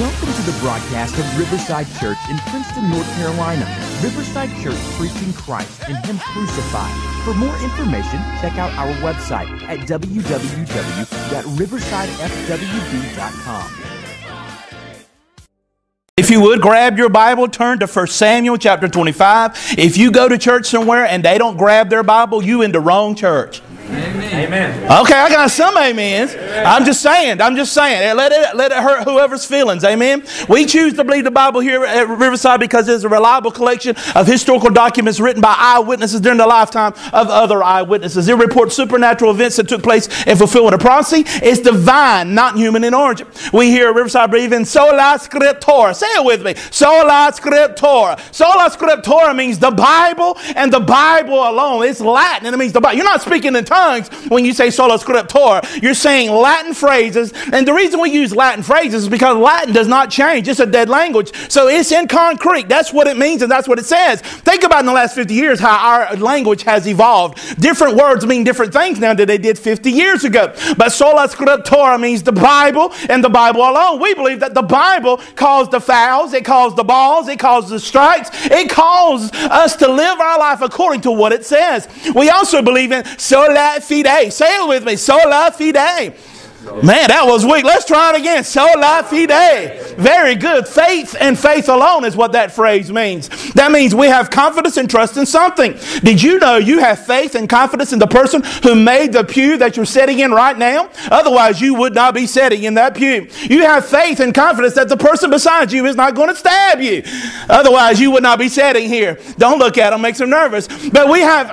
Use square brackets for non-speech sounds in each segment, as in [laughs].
Welcome to the broadcast of Riverside Church in Princeton, North Carolina. Riverside Church preaching Christ and Him crucified. For more information, check out our website at www.riversidefwb.com. If you would grab your Bible, turn to 1 Samuel chapter 25. If you go to church somewhere and they don't grab their Bible, you in the wrong church. Amen. Okay, I got some amens. I'm just saying. I'm just saying. Let it let it hurt whoever's feelings. Amen. We choose to believe the Bible here at Riverside because it's a reliable collection of historical documents written by eyewitnesses during the lifetime of other eyewitnesses. It reports supernatural events that took place in fulfillment of prophecy. It's divine, not human in origin. We here at Riverside believe in sola scriptura. Say it with me. Sola scriptura. Sola scriptura means the Bible and the Bible alone. It's Latin and it means the Bible. You're not speaking in tongues tongues when you say sola scriptura. You're saying Latin phrases. And the reason we use Latin phrases is because Latin does not change. It's a dead language. So it's in concrete. That's what it means and that's what it says. Think about in the last 50 years how our language has evolved. Different words mean different things now than they did 50 years ago. But sola scriptura means the Bible and the Bible alone. We believe that the Bible calls the fouls, it calls the balls, it calls the strikes, it calls us to live our life according to what it says. We also believe in sola fide. Say it with me. Sola fide. Man, that was weak. Let's try it again. Sola fide. Very good. Faith and faith alone is what that phrase means. That means we have confidence and trust in something. Did you know you have faith and confidence in the person who made the pew that you're sitting in right now? Otherwise, you would not be sitting in that pew. You have faith and confidence that the person beside you is not going to stab you. Otherwise, you would not be sitting here. Don't look at them, makes them nervous. But we have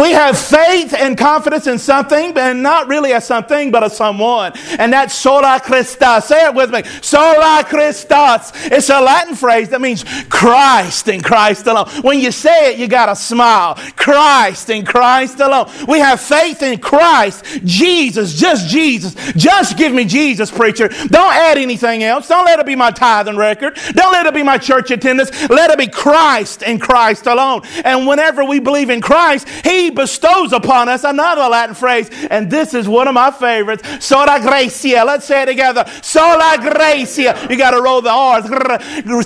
we have faith and confidence in something, and not really a something, but a someone. One and that's sola Christus. Say it with me. Sola Christus. It's a Latin phrase that means Christ and Christ alone. When you say it, you got to smile. Christ and Christ alone. We have faith in Christ, Jesus, just Jesus. Just give me Jesus, preacher. Don't add anything else. Don't let it be my tithing record. Don't let it be my church attendance. Let it be Christ and Christ alone. And whenever we believe in Christ, He bestows upon us another Latin phrase. And this is one of my favorites. Sola gracia. Let's say it together. Sola gracia. You got to roll the R's.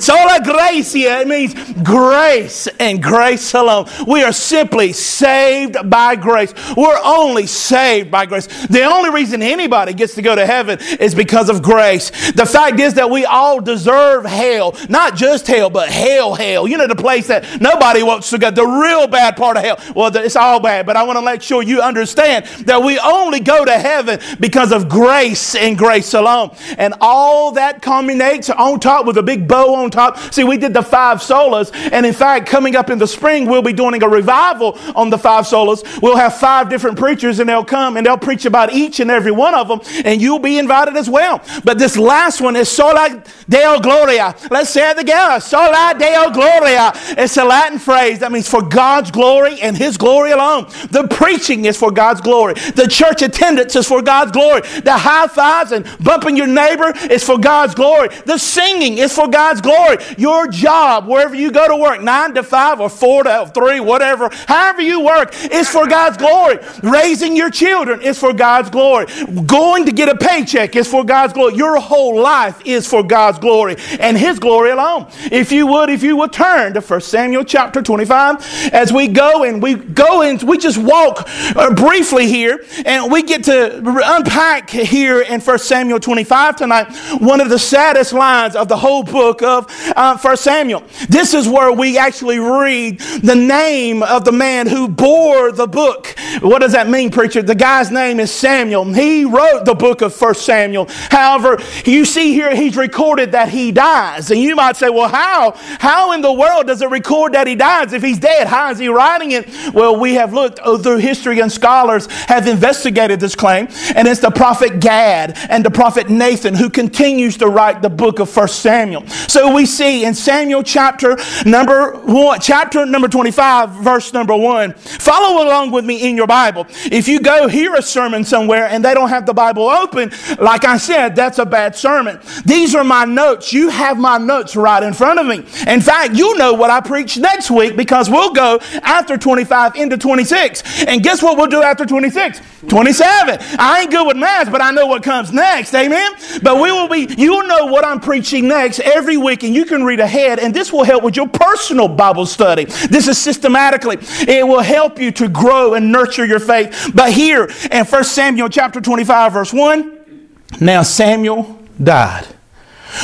Sola gracia. It means grace and grace alone. We are simply saved by grace. We're only saved by grace. The only reason anybody gets to go to heaven is because of grace. The fact is that we all deserve hell. Not just hell, but hell, hell. You know, the place that nobody wants to go. The real bad part of hell. Well, it's all bad, but I want to make sure you understand that we only go to heaven because of grace and grace alone. And all that culminates on top with a big bow on top. See, we did the five solas, and in fact, coming up in the spring, we'll be doing a revival on the five solas. We'll have five different preachers, and they'll come and they'll preach about each and every one of them, and you'll be invited as well. But this last one is sola deo gloria. Let's say it together. Sola deo gloria. It's a Latin phrase that means for God's glory and His glory alone. The preaching is for God's glory. The church attendance is for God's glory. The high fives and bumping your neighbor is for God's glory. The singing is for God's glory. Your job, wherever you go to work, nine to five or four to three, whatever, however you work, is for God's glory. Raising your children is for God's glory. Going to get a paycheck is for God's glory. Your whole life is for God's glory and His glory alone. If you would, if you would turn to 1 Samuel chapter 25 as we go and we go and we just walk uh, briefly here and we get to unpack here in 1 Samuel 25 tonight one of the saddest lines of the whole book of uh, 1 Samuel. This is where we actually read the name of the man who bore the book. What does that mean, preacher? The guy's name is Samuel. He wrote the book of 1 Samuel. However, you see here he's recorded that he dies. And you might say, well, how? How in the world does it record that he dies? If he's dead, how is he writing it? Well, we have looked through history and scholars have investigated this claim. And it's the prophet Gad and the prophet Nathan who continues to write the book of 1 Samuel. So we see in Samuel chapter number one, chapter number 25, verse number one. Follow along with me in your Bible. If you go hear a sermon somewhere and they don't have the Bible open, like I said, that's a bad sermon. These are my notes. You have my notes right in front of me. In fact, you know what I preach next week because we'll go after 25 into into 26. And guess what we'll do after 26? 27. I ain't good with math, but I know what comes next. Amen? But we will be, you'll know what I'm preaching next every week, and you can read ahead, and this will help with your personal Bible study. This is systematically. It will help you to grow and nurture your faith. But here in 1 Samuel chapter 25, verse 1, now Samuel died.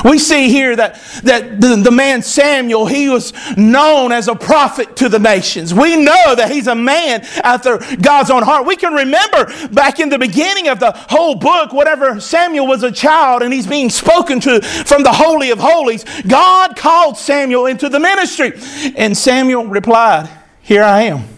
We see here that, that the, the, man Samuel, he was known as a prophet to the nations. We know that he's a man after God's own heart. We can remember back in the beginning of the whole book, whatever Samuel was a child and he's being spoken to from the Holy of Holies, God called Samuel into the ministry. And Samuel replied, Here I am.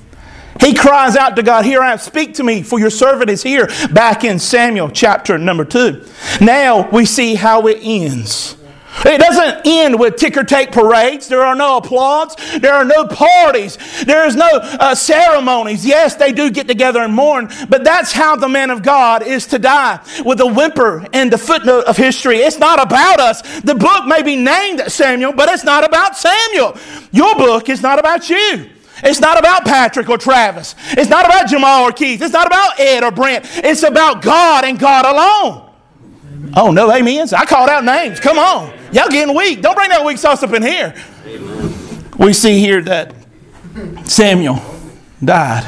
He cries out to God, Here I am, speak to me, for your servant is here. Back in Samuel chapter number two. Now we see how it ends. It doesn't end with ticker tape parades. There are no applause. There are no parties. There is no uh, ceremonies. Yes, they do get together and mourn, but that's how the man of God is to die with a whimper and the footnote of history. It's not about us. The book may be named Samuel, but it's not about Samuel. Your book is not about you. It's not about Patrick or Travis. It's not about Jamal or Keith. It's not about Ed or Brent. It's about God and God alone. Oh, no amens. I called out names. Come on. Y'all getting weak. Don't bring that weak sauce up in here. We see here that Samuel died.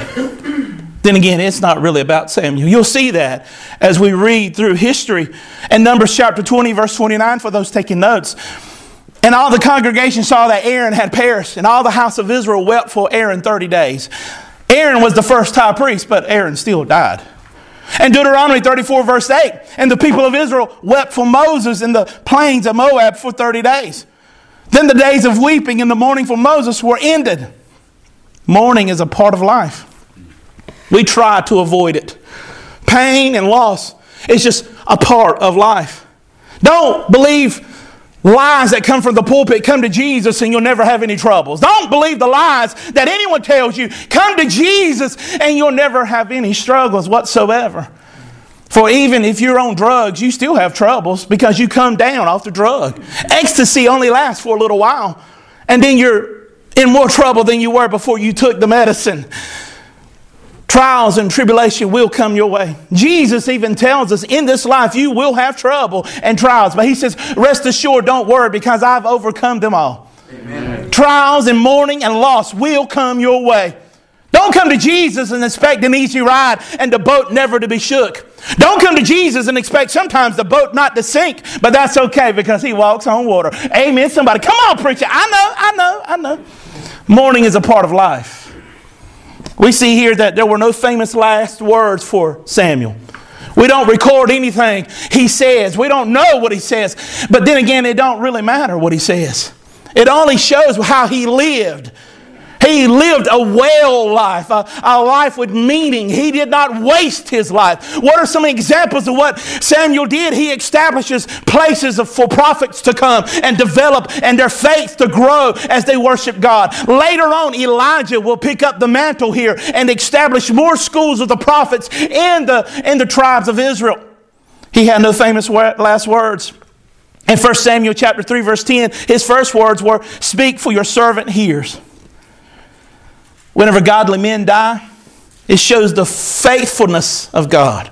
Then again, it's not really about Samuel. You'll see that as we read through history. And Numbers chapter 20, verse 29, for those taking notes. And all the congregation saw that Aaron had perished, and all the house of Israel wept for Aaron 30 days. Aaron was the first high priest, but Aaron still died. And Deuteronomy 34, verse 8, and the people of Israel wept for Moses in the plains of Moab for 30 days. Then the days of weeping and the mourning for Moses were ended. Mourning is a part of life. We try to avoid it. Pain and loss is just a part of life. Don't believe lies that come from the pulpit come to Jesus and you'll never have any troubles. Don't believe the lies that anyone tells you. Come to Jesus and you'll never have any struggles whatsoever. For even if you're on drugs, you still have troubles because you come down off the drug. Ecstasy only lasts for a little while, and then you're in more trouble than you were before you took the medicine. Trials and tribulation will come your way. Jesus even tells us in this life you will have trouble and trials. But he says, rest assured, don't worry because I've overcome them all. Amen. Trials and mourning and loss will come your way. Don't come to Jesus and expect an easy ride and the boat never to be shook. Don't come to Jesus and expect sometimes the boat not to sink, but that's okay because he walks on water. Amen. Somebody, come on, preacher. I know, I know, I know. Mourning is a part of life. We see here that there were no famous last words for Samuel. We don't record anything he says. We don't know what he says. But then again, it don't really matter what he says. It only shows how he lived he lived a well life, a, a, life with meaning. He did not waste his life. What are some examples of what Samuel did? He establishes places for prophets to come and develop and their faith to grow as they worship God. Later on, Elijah will pick up the mantle here and establish more schools of the prophets in the, in the tribes of Israel. He had no famous last words. In 1 Samuel chapter 3 verse 10, his first words were, "Speak for your servant hears." Whenever godly men die, it shows the faithfulness of God.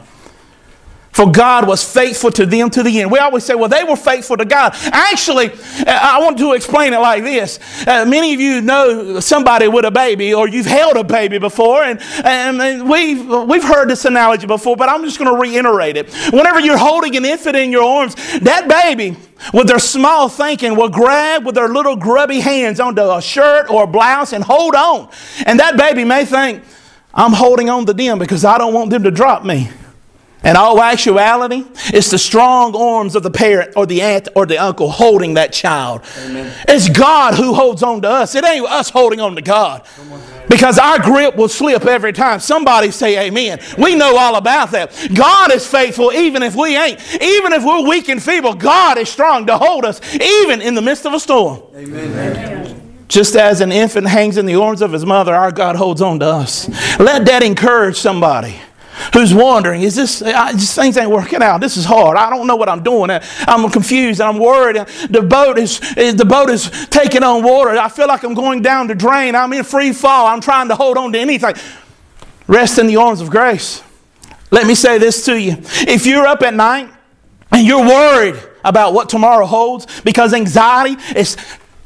For God was faithful to them to the end. We always say, well, they were faithful to God. Actually, I want to explain it like this. Uh, many of you know somebody with a baby, or you've held a baby before, and, and we've, we've heard this analogy before, but I'm just going to reiterate it. Whenever you're holding an infant in your arms, that baby, with their small thinking, will grab with their little grubby hands onto a shirt or a blouse and hold on. And that baby may think, I'm holding on to them because I don't want them to drop me. In all actuality, it's the strong arms of the parent or the aunt or the uncle holding that child. Amen. It's God who holds on to us. It ain't us holding on to God. Because our grip will slip every time. Somebody say amen. We know all about that. God is faithful even if we ain't. Even if we're weak and feeble, God is strong to hold us even in the midst of a storm. Amen. Just as an infant hangs in the arms of his mother, our God holds on to us. Let that encourage somebody who's wondering, is this, I, just things ain't working out. This is hard. I don't know what I'm doing. I'm confused and I'm worried. The boat is, the boat is taking on water. I feel like I'm going down the drain. I'm in free fall. I'm trying to hold on to anything. Rest in the arms of grace. Let me say this to you. If you're up at night and you're worried about what tomorrow holds because anxiety is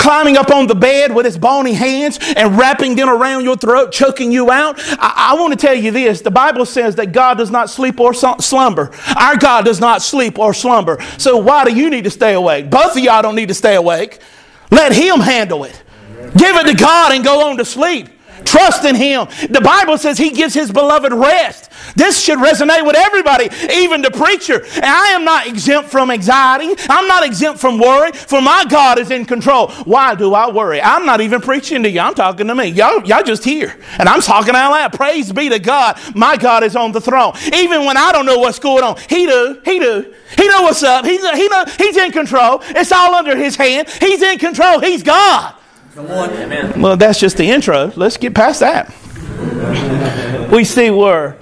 climbing up on the bed with his bony hands and wrapping them around your throat, choking you out. I, I want to tell you this the Bible says that God does not sleep or slumber. Our God does not sleep or slumber. So why do you need to stay awake? Both of y'all don't need to stay awake. Let Him handle it. Give it to God and go on to sleep. Trust in Him. The Bible says He gives His beloved rest. This should resonate with everybody, even the preacher. And I am not exempt from anxiety. I'm not exempt from worry, for my God is in control. Why do I worry? I'm not even preaching to you. I'm talking to me. Y'all, y'all just here. And I'm talking out loud. Praise be to God. My God is on the throne. Even when I don't know what's going on, He do. He do. He know what's up. He's, he know, he's in control. It's all under His hand. He's in control. He's God. Come on. Amen. Well, that's just the intro. Let's get past that. we see where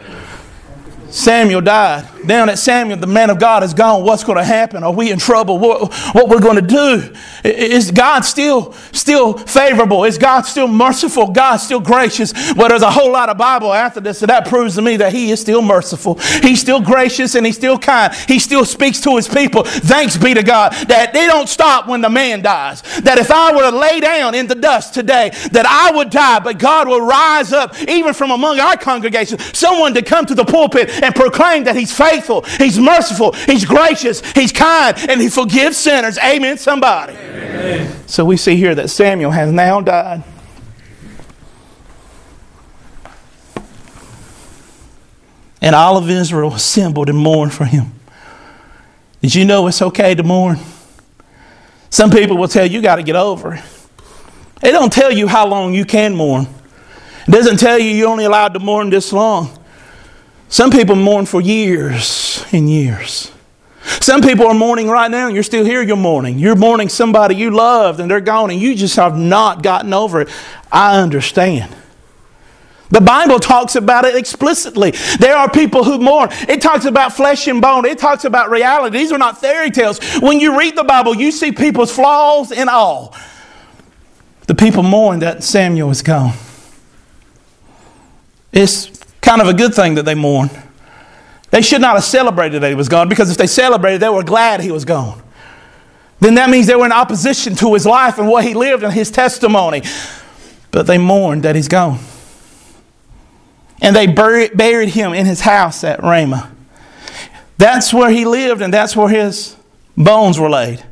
Samuel died. Down at Samuel, the man of God is gone. What's going to happen? Are we in trouble? What, what we're going to do? Is God still still favorable? Is God still merciful? God still gracious? Well, there's a whole lot of Bible after this, so that proves to me that He is still merciful. He's still gracious and He's still kind. He still speaks to His people. Thanks be to God that they don't stop when the man dies. That if I were to lay down in the dust today, that I would die, but God will rise up even from among our congregation, someone to come to the pulpit and proclaim that He's faithful, He's merciful, He's gracious, He's kind, and He forgives sinners. Amen, somebody. Amen. So we see here that Samuel has now died. And all of Israel assembled and mourned for him. Did you know it's okay to mourn? Some people will tell you, you got to get over it. They don't tell you how long you can mourn. It doesn't tell you you're only allowed to mourn this long. Some people mourn for years and years. Some people are mourning right now, and you're still here, you're mourning. You're mourning somebody you loved, and they're gone, and you just have not gotten over it. I understand. The Bible talks about it explicitly. There are people who mourn. It talks about flesh and bone. It talks about reality. These are not fairy tales. When you read the Bible, you see people's flaws and all. The people mourn that Samuel is gone. It's kind of a good thing that they mourn. They should not have celebrated that he was gone because if they celebrated, they were glad he was gone. Then that means they were in opposition to his life and what he lived and his testimony. But they mourned that he's gone. And they buried, buried him in his house at Ramah. That's where he lived and that's where his bones were laid.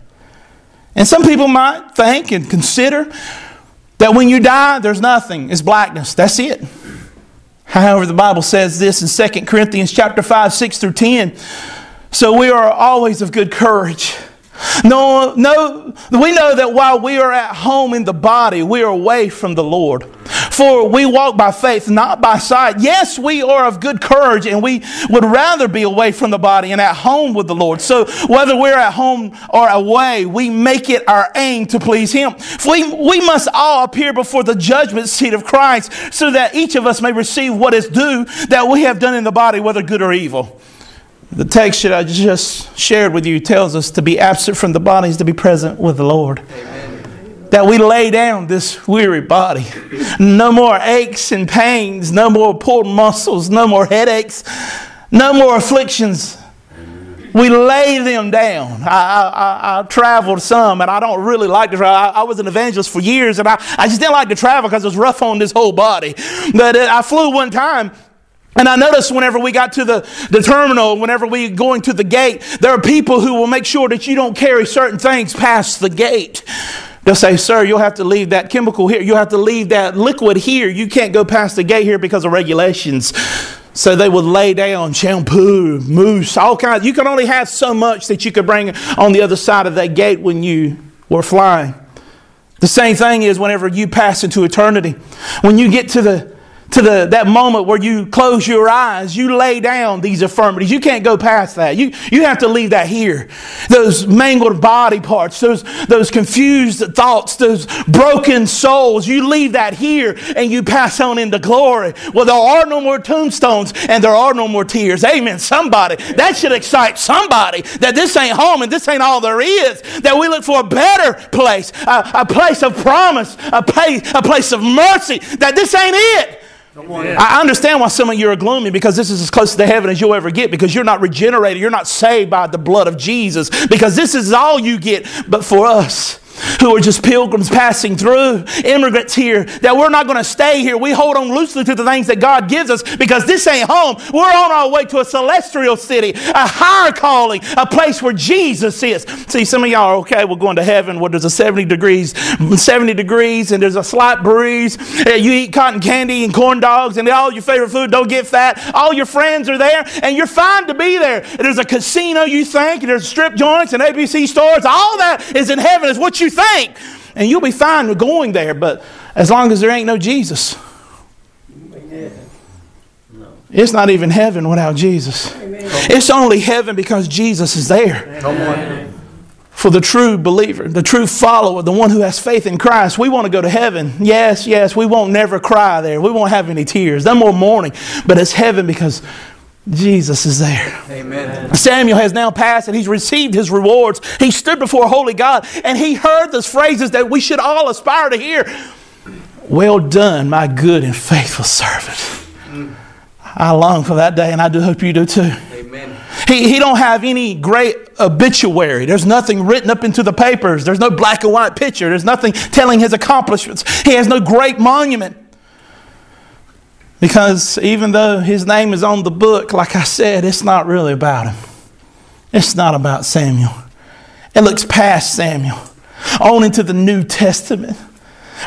And some people might think and consider that when you die, there's nothing. It's blackness. That's it. However, the Bible says this in 2 Corinthians chapter 5, 6 through 10. So we are always of good courage. No, no, we know that while we are at home in the body, we are away from the Lord. For we walk by faith, not by sight. Yes, we are of good courage, and we would rather be away from the body and at home with the Lord. So whether we're at home or away, we make it our aim to please Him. For we, we must all appear before the judgment seat of Christ, so that each of us may receive what is due that we have done in the body, whether good or evil. The text that I just shared with you tells us to be absent from the bodies to be present with the Lord. Amen. That we lay down this weary body. No more aches and pains, no more pulled muscles, no more headaches, no more afflictions. We lay them down. I, I, I, traveled some, and I don't really like to travel. I, I, was an evangelist for years, and I, I just didn't like to travel because it was rough on this whole body. But uh, I flew one time and I noticed whenever we got to the, the terminal, whenever we going to the gate, there are people who will make sure that you don't carry certain things past the gate. They'll say, Sir, you'll have to leave that chemical here. You'll have to leave that liquid here. You can't go past the gate here because of regulations. So they would lay down shampoo, mousse, all kinds. You can only have so much that you could bring on the other side of that gate when you were flying. The same thing is whenever you pass into eternity. When you get to the to the, that moment where you close your eyes, you lay down these infirmities. You can't go past that. You, you have to leave that here. Those mangled body parts, those, those confused thoughts, those broken souls, you leave that here and you pass on into glory. Well, there are no more tombstones and there are no more tears. Amen. Somebody, that should excite somebody that this ain't home and this ain't all there is. That we look for a better place, a, a place of promise, a place, a place of mercy, that this ain't it. I understand why some of you are gloomy because this is as close to heaven as you'll ever get because you're not regenerated. You're not saved by the blood of Jesus because this is all you get. But for us, who are just pilgrims passing through, immigrants here, that we're not going to stay here. We hold on loosely to the things that God gives us because this ain't home. We're on our way to a celestial city, a higher calling, a place where Jesus is. See, some of y'all are okay, we're going to heaven where there's a 70 degrees, 70 degrees, and there's a slight breeze. You eat cotton candy and corn dogs, and all your favorite food don't get fat. All your friends are there, and you're fine to be there. There's a casino, you think, and there's strip joints and ABC stores. All that is in heaven, is what you you think. And you'll be fine with going there, but as long as there ain't no Jesus. It's not even heaven without Jesus. It's only heaven because Jesus is there. For the true believer, the true follower, the one who has faith in Christ, we want to go to heaven. Yes, yes, we won't never cry there. We won't have any tears. No more mourning. But it's heaven because Jesus is there. Amen. Samuel has now passed and he's received his rewards. He stood before holy God and he heard those phrases that we should all aspire to hear. Well done, my good and faithful servant. I long for that day and I do hope you do too. Amen. He, he don't have any great obituary. There's nothing written up into the papers. There's no black and white picture. There's nothing telling his accomplishments. He has no great monument. Because even though his name is on the book, like I said, it's not really about him. It's not about Samuel. It looks past Samuel, on into the New Testament.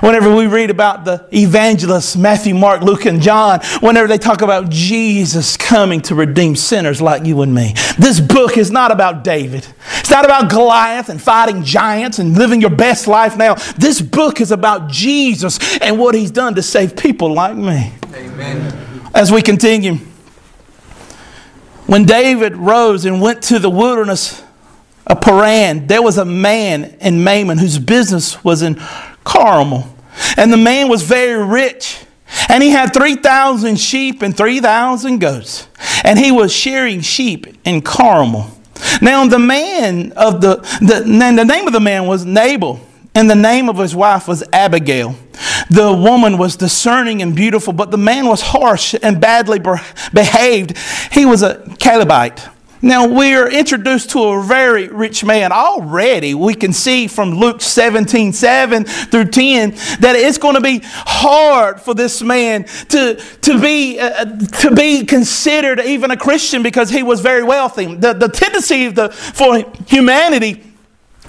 Whenever we read about the evangelists, Matthew, Mark, Luke, and John, whenever they talk about Jesus coming to redeem sinners like you and me, this book is not about David. It's not about Goliath and fighting giants and living your best life now. This book is about Jesus and what he's done to save people like me. Amen. As we continue, when David rose and went to the wilderness of Paran, there was a man in Maon whose business was in Carmel. And the man was very rich. And he had 3,000 sheep and 3,000 goats. And he was shearing sheep in Carmel. Now, the man of the, the, the name of the man was Nabal. And the name of his wife was Abigail. The woman was discerning and beautiful, but the man was harsh and badly behaved. He was a Calebite. Now we are introduced to a very rich man already. We can see from Luke 17 7 through 10 that it's going to be hard for this man to, to, be, uh, to be considered even a Christian because he was very wealthy. The, the tendency the, for humanity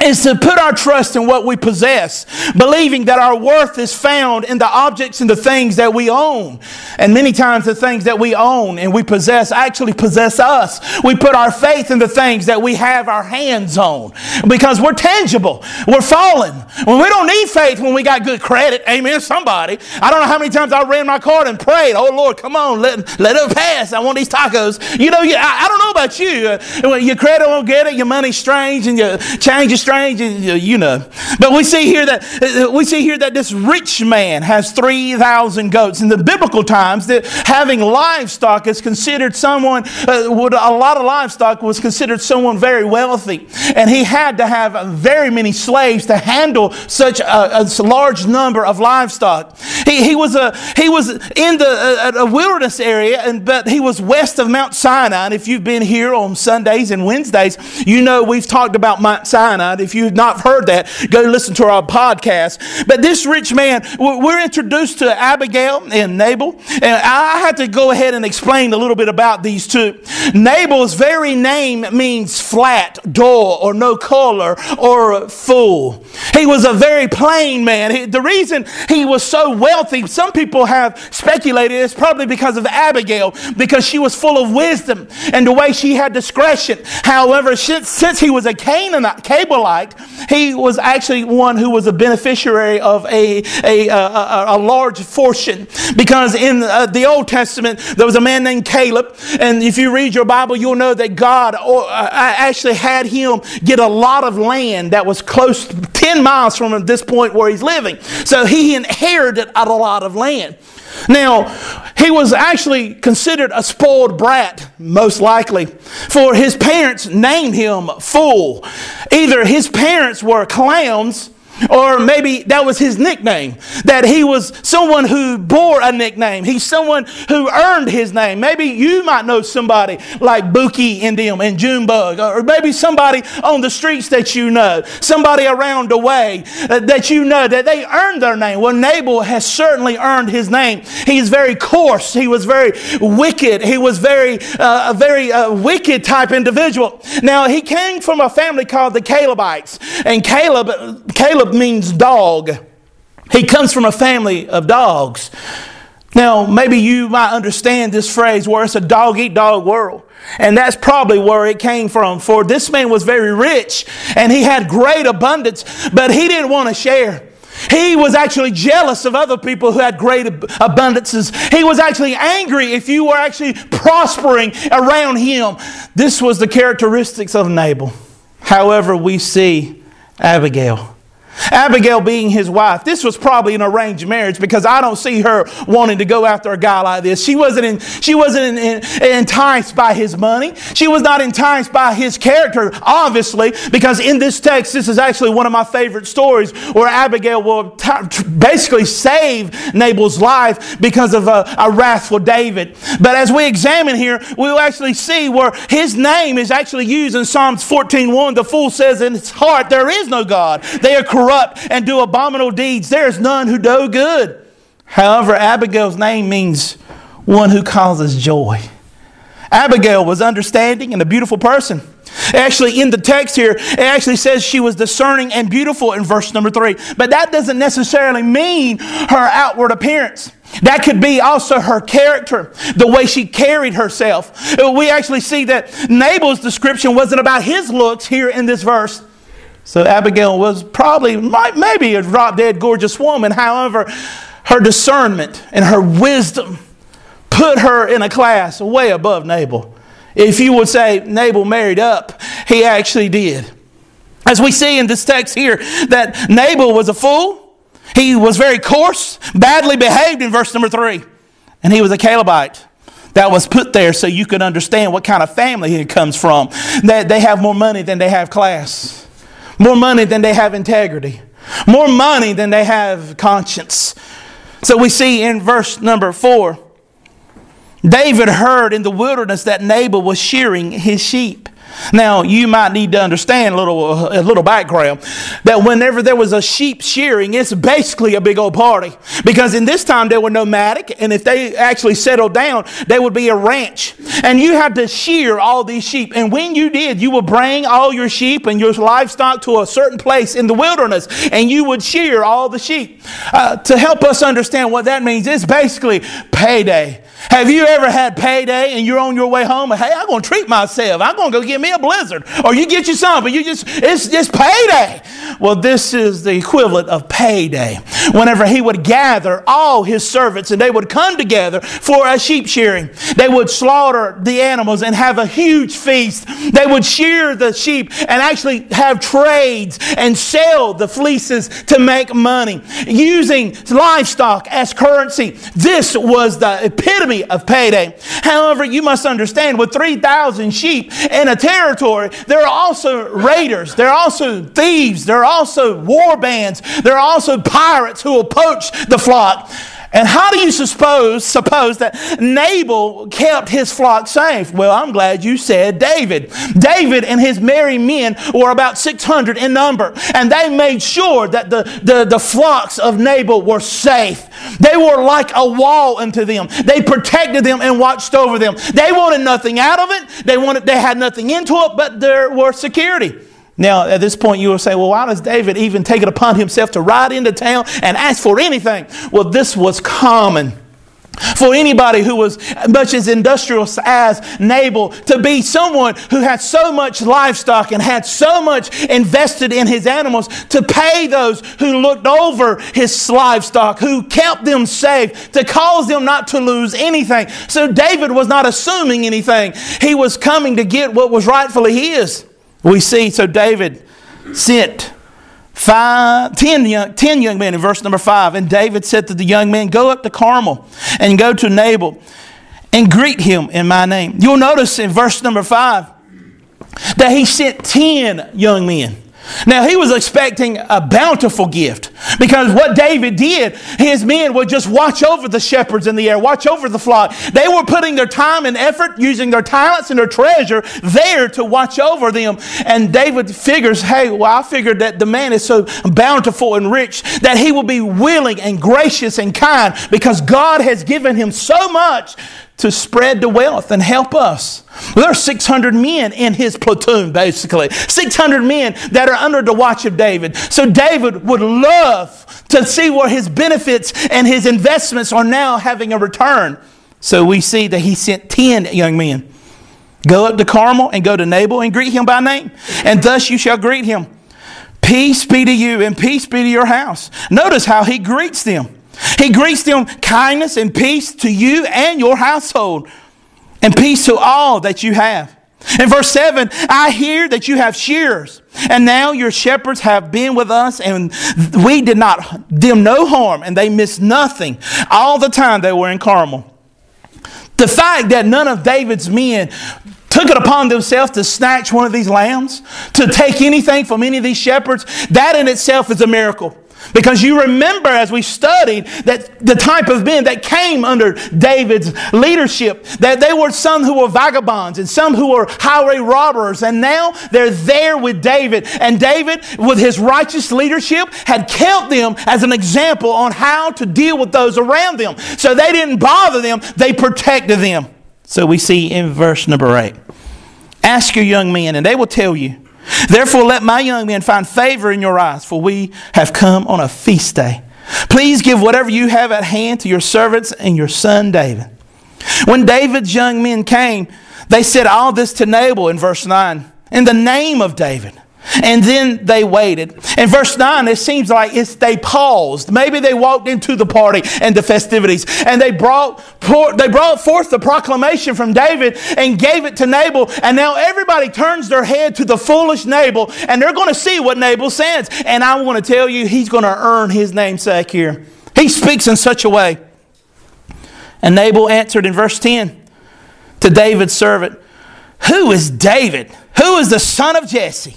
is to put our trust in what we possess, believing that our worth is found in the objects and the things that we own. And many times the things that we own and we possess actually possess us. We put our faith in the things that we have our hands on because we're tangible. We're fallen. When we don't need faith when we got good credit. Amen. Somebody. I don't know how many times I ran my card and prayed, oh Lord, come on, let, let it pass. I want these tacos. You know, I, I don't know about you. Your credit won't get it, your money's strange and your change is strange, you know. But we see here that uh, we see here that this rich man has three thousand goats. In the biblical times, that having livestock is considered someone. Uh, would a lot of livestock was considered someone very wealthy, and he had to have very many slaves to handle such a, a large number of livestock. He, he was a he was in the a, a wilderness area, and but he was west of Mount Sinai. And if you've been here on Sundays and Wednesdays, you know we've talked about Mount Sinai. If you've not heard that, go listen to our podcast. But this rich man, we're introduced to Abigail and Nabal. And I had to go ahead and explain a little bit about these two. Nabal's very name means flat, dull, or no color, or full. He was a very plain man. the reason he was so wealthy, some people have speculated it's probably because of Abigail, because she was full of wisdom. And the way way she had discretion. However, since he was a Canaanite, Calebite, he was actually one who was a beneficiary of a, a, a, a large fortune. Because in uh, the Old Testament, there was a man named Caleb. And if you read your Bible, you'll know that God uh, actually had him get a lot of land that was close 10 miles from this point where he's living. So he inherited a lot of land. Now, he was actually considered a spoiled brat, most likely, for his parents named him Fool. Either his parents were clowns or maybe that was his nickname, that he was someone who bore a nickname. He's someone who earned his name. Maybe you might know somebody like Buki in them and Junebug, or maybe somebody on the streets that you know, somebody around the way uh, that you know that they earned their name. Well, Nabal has certainly earned his name. He's very coarse. He was very wicked. He was very uh, a very uh, wicked type individual. Now he came from a family called the Calebites, and Caleb Caleb means dog. He comes from a family of dogs. Now, maybe you might understand this phrase where it's a dog eat dog world. And that's probably where it came from. For this man was very rich and he had great abundance, but he didn't want to share. He was actually jealous of other people who had great abundances. He was actually angry if you were actually prospering around him. This was the characteristics of Nabal. However, we see Abigail. Abigail being his wife, this was probably an arranged marriage because I don't see her wanting to go after a guy like this. She wasn't, in, she wasn't in, in, enticed by his money. She was not enticed by his character, obviously, because in this text, this is actually one of my favorite stories where Abigail will t- basically save Nabal's life because of a, a wrathful David. But as we examine here, we'll actually see where his name is actually used in Psalms 14.1. The fool says in his heart, there is no God. They are corrupt and do abominable deeds. There is none who do good. However, Abigail's name means one who causes joy. Abigail was understanding and a beautiful person. Actually, in the text here, it actually says she was discerning and beautiful in verse number three. But that doesn't necessarily mean her outward appearance. That could be also her character, the way she carried herself. Uh, we actually see that Nabal's description wasn't about his looks here in this verse. So Abigail was probably, might, maybe a drop dead gorgeous woman. However, her discernment and her wisdom put her in a class way above Nabal. If you would say Nabal married up, he actually did. As we see in this text here, that Nabal was a fool. He was very coarse, badly behaved in verse number three. And he was a Calebite that was put there so you could understand what kind of family he comes from. That they have more money than they have class more money than they have integrity, more money than they have conscience. So we see in verse number four David heard in the wilderness that Nabal was shearing his sheep. Now, you might need to understand a little, a little background that whenever there was a sheep shearing, it's basically a big old party. Because in this time, they were nomadic, and if they actually settled down, they would be a ranch. And you had to shear all these sheep. And when you did, you would bring all your sheep and your livestock to a certain place in the wilderness, and you would shear all the sheep. Uh, to help us understand what that means, it's basically payday. Have you ever had payday and you're on your way home? Hey, I'm to treat myself. I'm to go get me a blizzard. Or you get you something. But you just, it's just payday. Well, this is the equivalent of payday. Whenever he would gather all his servants and they would come together for a sheep shearing, they would slaughter the animals and have a huge feast. They would shear the sheep and actually have trades and sell the fleeces to make money using livestock as currency. This was the epitome epitome of payday. However, you must understand with 3,000 sheep in a territory, there are also raiders, there are also thieves, there are also war bands, there are also pirates who will poach the flock. And how do you suppose, suppose that Nabal kept his flock safe? Well, I'm glad you said David. David and his merry men were about 600 in number, and they made sure that the, the, the flocks of Nabal were safe. They were like a wall unto them. They protected them and watched over them. They wanted nothing out of it. They wanted they had nothing into it, but there was security. Now, at this point, you will say, well, why does David even take it upon himself to ride into town and ask for anything? Well, this was common. for anybody who was much as industrious as Nabal to be someone who had so much livestock and had so much invested in his animals to pay those who looked over his livestock, who kept them safe, to cause them not to lose anything. So David was not assuming anything. He was coming to get what was rightfully his. We see, so David sent five, ten, young, ten young men in verse number five. And David said to the young men, Go up to Carmel and go to Nabal and greet him in my name. You'll notice in verse number five that he sent ten young men. Now, he was expecting a bountiful gift because what David did, his men would just watch over the shepherds in the air, watch over the flock. They were putting their time and effort, using their talents and their treasure there to watch over them. And David figures, hey, well, I figured that the man is so bountiful and rich that he will be willing and gracious and kind because God has given him so much to spread the wealth and help us. There are 600 men in his platoon, basically. 600 men that are under the watch of David. So David would love to see where his benefits and his investments are now having a return. So we see that he sent 10 young men. Go up to Carmel and go to Nabal and greet him by name. And thus you shall greet him. Peace be to you and peace be to your house. Notice how he greets them. He greets them kindness and peace to you and your household, and peace to all that you have. In verse 7, I hear that you have shears, and now your shepherds have been with us, and we did not them no harm, and they missed nothing all the time they were in Carmel. The fact that none of David's men took it upon themselves to snatch one of these lambs, to take anything from any of these shepherds, that in itself is a miracle. Because you remember as we studied that the type of men that came under David's leadership, that they were some who were vagabonds and some who were highway robbers, and now they're there with David. And David, with his righteous leadership, had kept them as an example on how to deal with those around them. So they didn't bother them, they protected them. So we see in verse number 8 Ask your young men, and they will tell you Therefore, let my young men find favor in your eyes, for we have come on a feast day. Please give whatever you have at hand to your servants and your son David. When David's young men came, they said all this to Nabal in verse 9 in the name of David. And then they waited. In verse 9, it seems like it's, they paused. Maybe they walked into the party and the festivities and they brought, they brought forth the proclamation from David and gave it to Nabal. And now everybody turns their head to the foolish Nabal and they're going to see what Nabal says. And I want to tell you, he's going to earn his namesake here. He speaks in such a way. And Nabal answered in verse 10 to David's servant, Who is David? Who is the son of Jesse?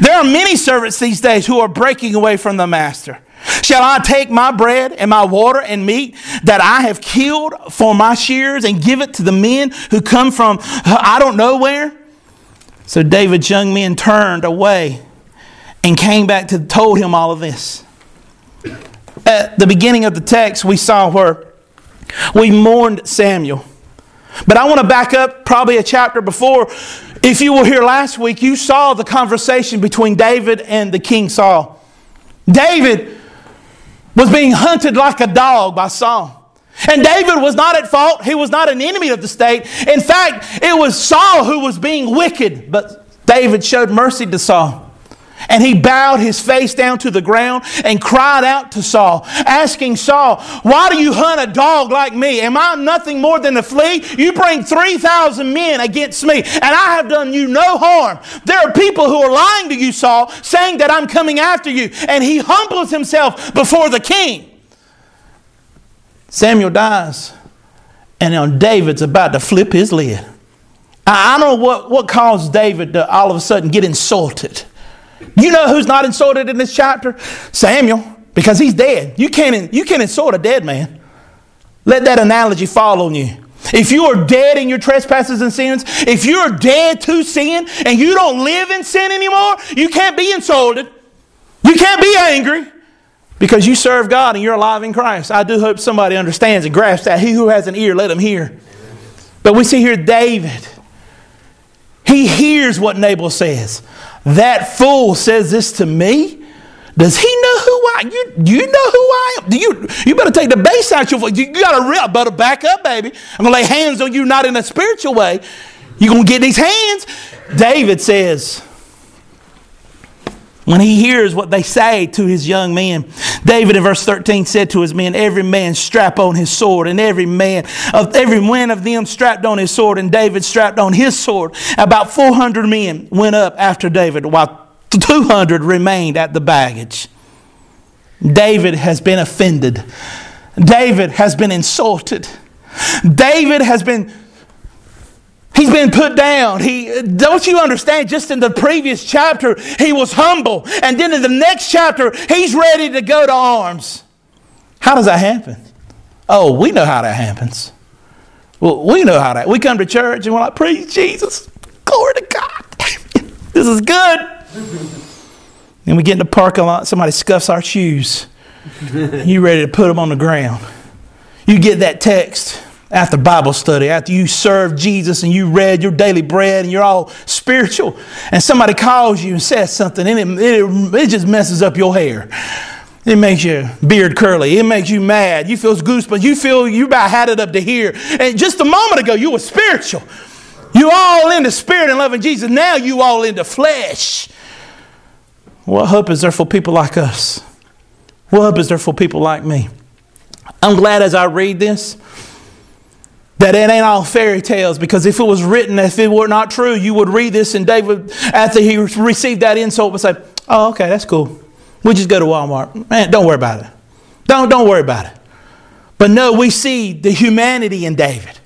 There are many servants these days who are breaking away from the master. Shall I take my bread and my water and meat that I have killed for my shears and give it to the men who come from I don't know where? So David's young men turned away and came back to told him all of this. At the beginning of the text, we saw where we mourned Samuel. But I want to back up probably a chapter before if you were here last week, you saw the conversation between David and the King Saul. David was being hunted like a dog by Saul. And David was not at fault. He was not an enemy of the state. In fact, it was Saul who was being wicked, but David showed mercy to Saul. And he bowed his face down to the ground and cried out to Saul, asking Saul, Why do you hunt a dog like me? Am I nothing more than a flea? You bring 3,000 men against me, and I have done you no harm. There are people who are lying to you, Saul, saying that I'm coming after you. And he humbles himself before the king. Samuel dies, and now David's about to flip his lid. I don't know what, what caused David to all of a sudden get insulted. You know who's not insulted in this chapter? Samuel, because he's dead. You can't, you can't insult a dead man. Let that analogy fall on you. If you are dead in your trespasses and sins, if you're dead to sin and you don't live in sin anymore, you can't be insulted. You can't be angry because you serve God and you're alive in Christ. I do hope somebody understands and grasps that. He who has an ear, let him hear. But we see here David. He hears what Nabal says. That fool says this to me. Does he know who I you you know who I am? Do you you better take the bass out of your voice. You gotta real better back up, baby. I'm gonna lay hands on you not in a spiritual way. You're gonna get these hands. David says, when he hears what they say to his young men, David in verse 13 said to his men, Every man strap on his sword, and every man of every one of them strapped on his sword, and David strapped on his sword. About 400 men went up after David, while 200 remained at the baggage. David has been offended. David has been insulted. David has been He's been put down. He don't you understand? Just in the previous chapter, he was humble, and then in the next chapter, he's ready to go to arms. How does that happen? Oh, we know how that happens. Well, we know how that. We come to church and we're like, "Praise Jesus, glory to God, this is good." then we get in the parking lot. Somebody scuffs our shoes. you ready to put them on the ground? You get that text after Bible study, after you served Jesus and you read your daily bread and you're all spiritual, and somebody calls you and says something, and it, it, it just messes up your hair. It makes your beard curly. It makes you mad. You feel goosebumps. You feel you about had it up to here. And just a moment ago, you were spiritual. You all into spirit and loving Jesus. Now you all into flesh. What hope is there for people like us? What hope is there for people like me? I'm glad as I read this that it ain't all fairy tales because if it was written, if it were not true, you would read this and David, after he received that insult, would say, Oh, okay, that's cool. We just go to Walmart. Man, don't worry about it. Don't, don't worry about it. But no, we see the humanity in David.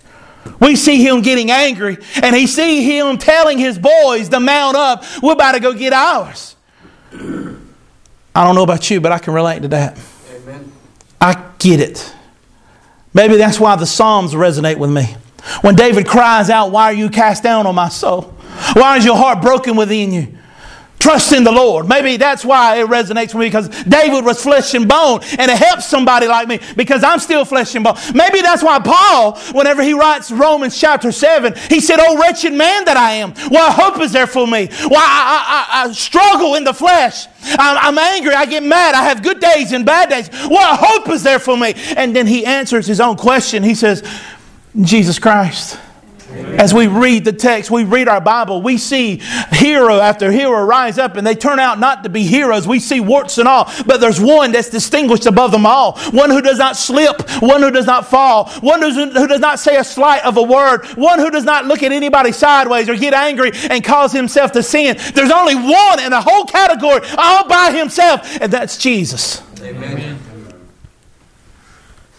We see him getting angry, and he see him telling his boys to mount up. We're about to go get ours. I don't know about you, but I can relate to that. Amen. I get it. Maybe that's why the Psalms resonate with me. When David cries out, Why are you cast down on my soul? Why is your heart broken within you? Trust in the Lord. Maybe that's why it resonates with me because David was flesh and bone and it helps somebody like me because I'm still flesh and bone. Maybe that's why Paul, whenever he writes Romans chapter 7, he said, Oh, wretched man that I am, what hope is there for me? Why I, I, I struggle in the flesh. I'm, I'm angry. I get mad. I have good days and bad days. What hope is there for me? And then he answers his own question. He says, Jesus Christ. As we read the text, we read our Bible, we see hero after hero rise up and they turn out not to be heroes. We see warts and all, but there's one that's distinguished above them all. One who does not slip, one who does not fall, one who does not say a slight of a word, one who does not look at anybody sideways or get angry and cause himself to sin. There's only one in the whole category all by himself, and that's Jesus. Amen.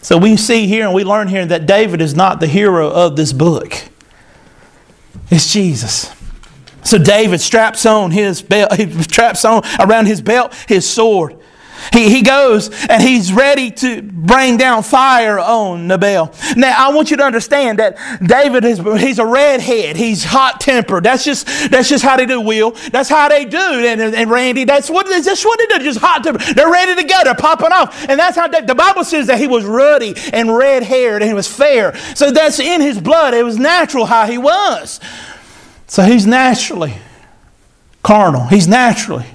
So we see here and we learn here that David is not the hero of this book. It's Jesus. So David straps on his belt, he [laughs] straps on around his belt his sword. He, he goes and he's ready to bring down fire on Nabal. Now, I want you to understand that David is he's a redhead. He's hot tempered. That's just that's just how they do, Will. That's how they do. And, and Randy, that's what that's what they do. Just hot tempered. They're ready to go. They're popping off. And that's how they, the Bible says that he was ruddy and red haired and he was fair. So that's in his blood. It was natural how he was. So he's naturally carnal. He's naturally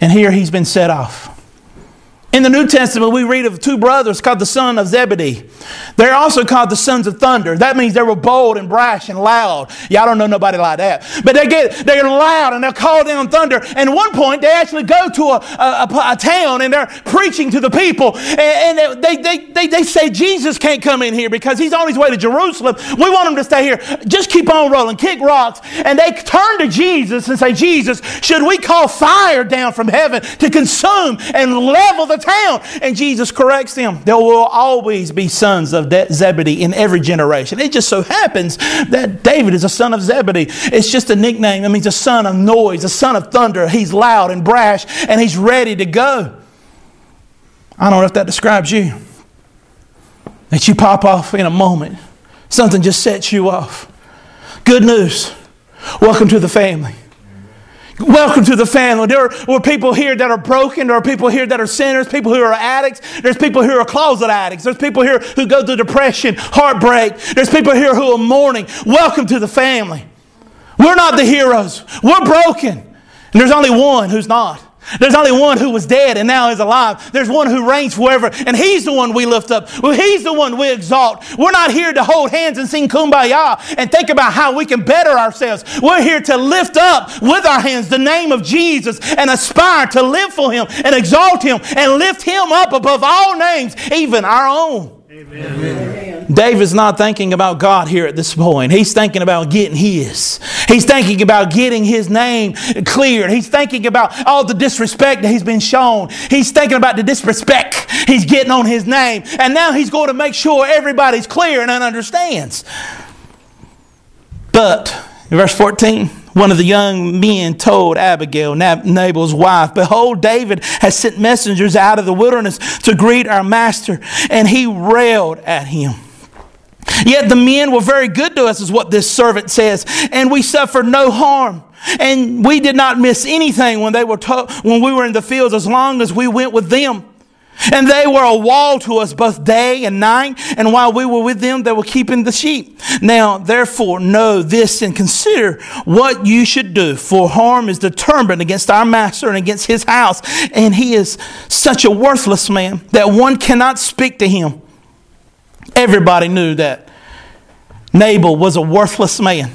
and here he's been set off. In the New Testament, we read of two brothers called the son of Zebedee. They're also called the sons of thunder. That means they were bold and brash and loud. Y'all don't know nobody like that. But they get, they're loud and they'll call down thunder. And at one point, they actually go to a, a, a, a town and they're preaching to the people. And, and they, they, they, they say Jesus can't come in here because he's on his way to Jerusalem. We want him to stay here. Just keep on rolling, kick rocks. And they turn to Jesus and say, Jesus, should we call fire down from heaven to consume and level the town. And Jesus corrects them. There will always be sons of Zebedee in every generation. It just so happens that David is a son of Zebedee. It's just a nickname. It means a son of noise, a son of thunder. He's loud and brash, and he's ready to go. I don't know if that describes you. That you pop off in a moment. Something just sets you off. Good news. Welcome to the family. Welcome to the family. There are, people here that are broken. There are people here that are sinners, people who are addicts. There's people who are closet addicts. There's people here who go through depression, heartbreak. There's people here who are mourning. Welcome to the family. We're not the heroes. We're broken. And there's only one who's not. There's only one who was dead and now is alive. There's one who reigns forever, and He's the one we lift up. Well, He's the one we exalt. We're not here to hold hands and sing kumbaya and think about how we can better ourselves. We're here to lift up with our hands the name of Jesus and aspire to live for Him and exalt Him and lift Him up above all names, even our own. David's not thinking about God here at this point. He's thinking about getting his. He's thinking about getting his name cleared. He's thinking about all the disrespect that he's been shown. He's thinking about the disrespect he's getting on his name. And now he's going to make sure everybody's clear and understands. But, verse 14, one of the young men told Abigail, Nabal's wife, Behold, David has sent messengers out of the wilderness to greet our master, and he railed at him. Yet the men were very good to us, is what this servant says, and we suffered no harm. And we did not miss anything when they were to- when we were in the fields as long as we went with them. And they were a wall to us both day and night. And while we were with them, they were keeping the sheep. Now, therefore, know this and consider what you should do. For harm is determined against our master and against his house. And he is such a worthless man that one cannot speak to him. Everybody knew that Nabal was a worthless man.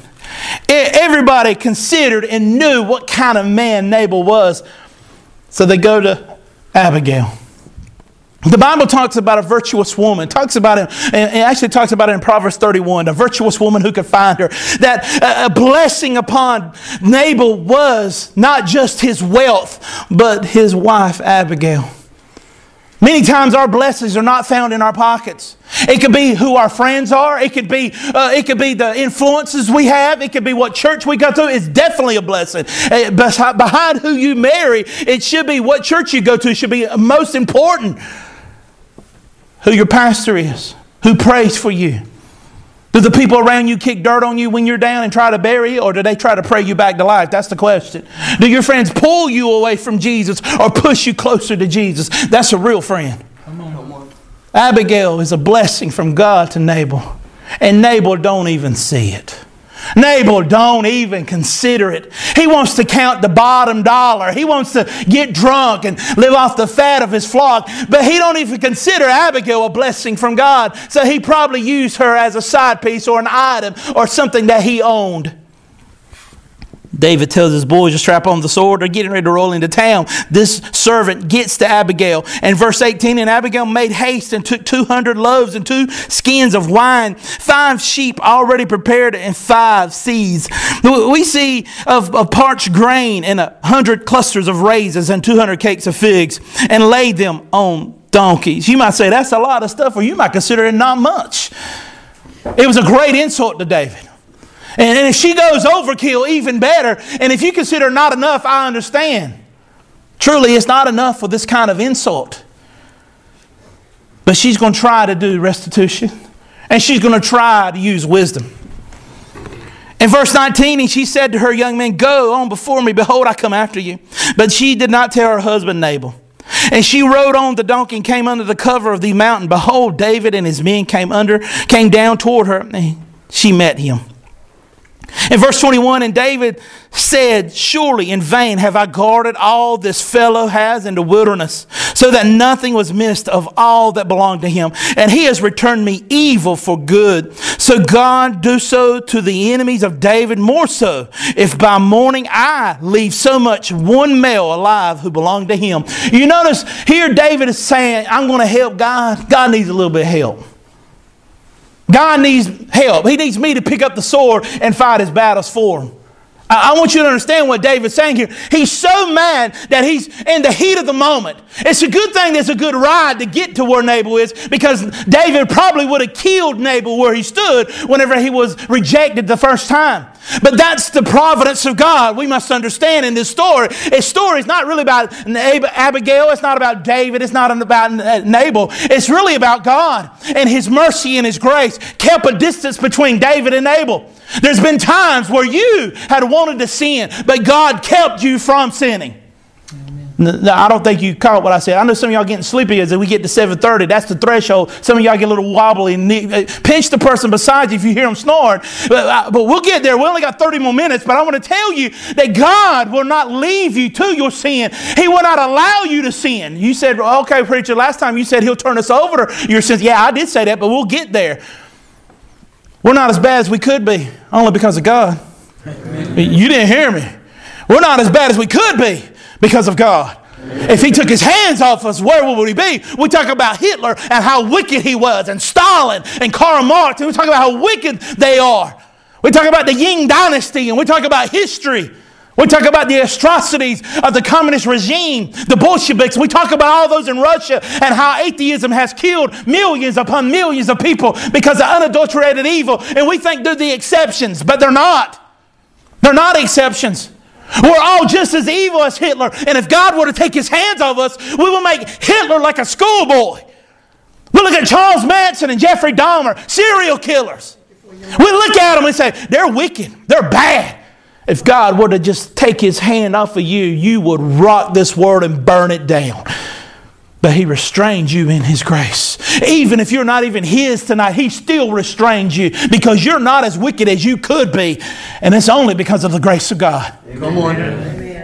Everybody considered and knew what kind of man Nabal was. So they go to Abigail. The Bible talks about a virtuous woman. Talks about it, and actually talks about it in Proverbs 31, a virtuous woman who could find her. That a blessing upon Nabal was not just his wealth, but his wife Abigail. Many times our blessings are not found in our pockets. It could be who our friends are. It could be, uh, it could be the influences we have. It could be what church we go to. It's definitely a blessing. Uh, behind who you marry, it should be what church you go to should be most important who your pastor is, who prays for you. Do the people around you kick dirt on you when you're down and try to bury you, or do they try to pray you back to life? That's the question. Do your friends pull you away from Jesus or push you closer to Jesus? That's a real friend. Abigail is a blessing from God to Nabal, and Nabal don't even see it. Nabal don't even consider it. He wants to count the bottom dollar. He wants to get drunk and live off the fat of his flock. But he don't even consider Abigail a blessing from God. So he probably used her as a side piece or an item or something that he owned. David tells his boys to strap on the sword. They're getting ready to roll into town. This servant gets to Abigail. And verse 18, and Abigail made haste and took 200 loaves and two skins of wine, five sheep already prepared, and five seahs. We see of, of parched grain and a hundred clusters of raisins and 200 cakes of figs and laid them on donkeys. You might say that's a lot of stuff, or you might consider it not much. It was a great insult to David. And, if she goes overkill, even better. And if you consider not enough, I understand. Truly, it's not enough for this kind of insult. But she's going to try to do restitution. And she's going to try to use wisdom. In verse 19, and she said to her young man, Go on before me, behold, I come after you. But she did not tell her husband Nabal. And she rode on the donkey and came under the cover of the mountain. Behold, David and his men came under, came down toward her, and she met him. In verse 21, and David said, Surely in vain have I guarded all this fellow has in the wilderness, so that nothing was missed of all that belonged to him. And he has returned me evil for good. So God do so to the enemies of David more so, if by morning I leave so much one male alive who belonged to him. You notice here David is saying, I'm going to help God. God needs a little bit of help. God needs help. He needs me to pick up the sword and fight his battles for him. I want you to understand what David's saying here. He's so mad that he's in the heat of the moment. It's a good thing there's a good ride to get to where Nabal is because David probably would have killed Nabal where he stood whenever he was rejected the first time. But that's the providence of God. We must understand in this story. This story is not really about Abigail. It's not about David. It's not about Nabal. It's really about God and His mercy and His grace kept a distance between David and Nabal. There's been times where you had wanted to sin, but God kept you from sinning. No, I don't think you caught what I said. I know some of y'all getting sleepy as we get to 7.30. That's the threshold. Some of y'all get a little wobbly. Uh, pinch the person beside you if you hear them snoring. But, uh, but we'll get there. We only got 30 more minutes. But I want to tell you that God will not leave you to your sin. He will not allow you to sin. You said, okay, preacher, last time you said he'll turn us over to your sins. Yeah, I did say that, but we'll get there. We're not as bad as we could be, only because of God. Amen. You didn't hear me. We're not as bad as we could be because of God. If he took his hands off us, where would we be? We talk about Hitler and how wicked he was, and Stalin and Karl Marx, and we talk about how wicked they are. We talk about the Ying Dynasty, and we talk about history. We talk about the atrocities of the communist regime, the Bolsheviks. We talk about all those in Russia and how atheism has killed millions upon millions of people because of unadulterated evil. And we think they're the exceptions, but they're not. They're not exceptions. We're all just as evil as Hitler. And if God were to take his hands off us, we will make Hitler like a schoolboy. We look at Charles Manson and Jeffrey Dahmer, serial killers. We look at them and say, they're wicked, they're bad. If God were to just take his hand off of you, you would rock this world and burn it down. But he restrains you in his grace. Even if you're not even his tonight, he still restrains you because you're not as wicked as you could be. And it's only because of the grace of God. Come on.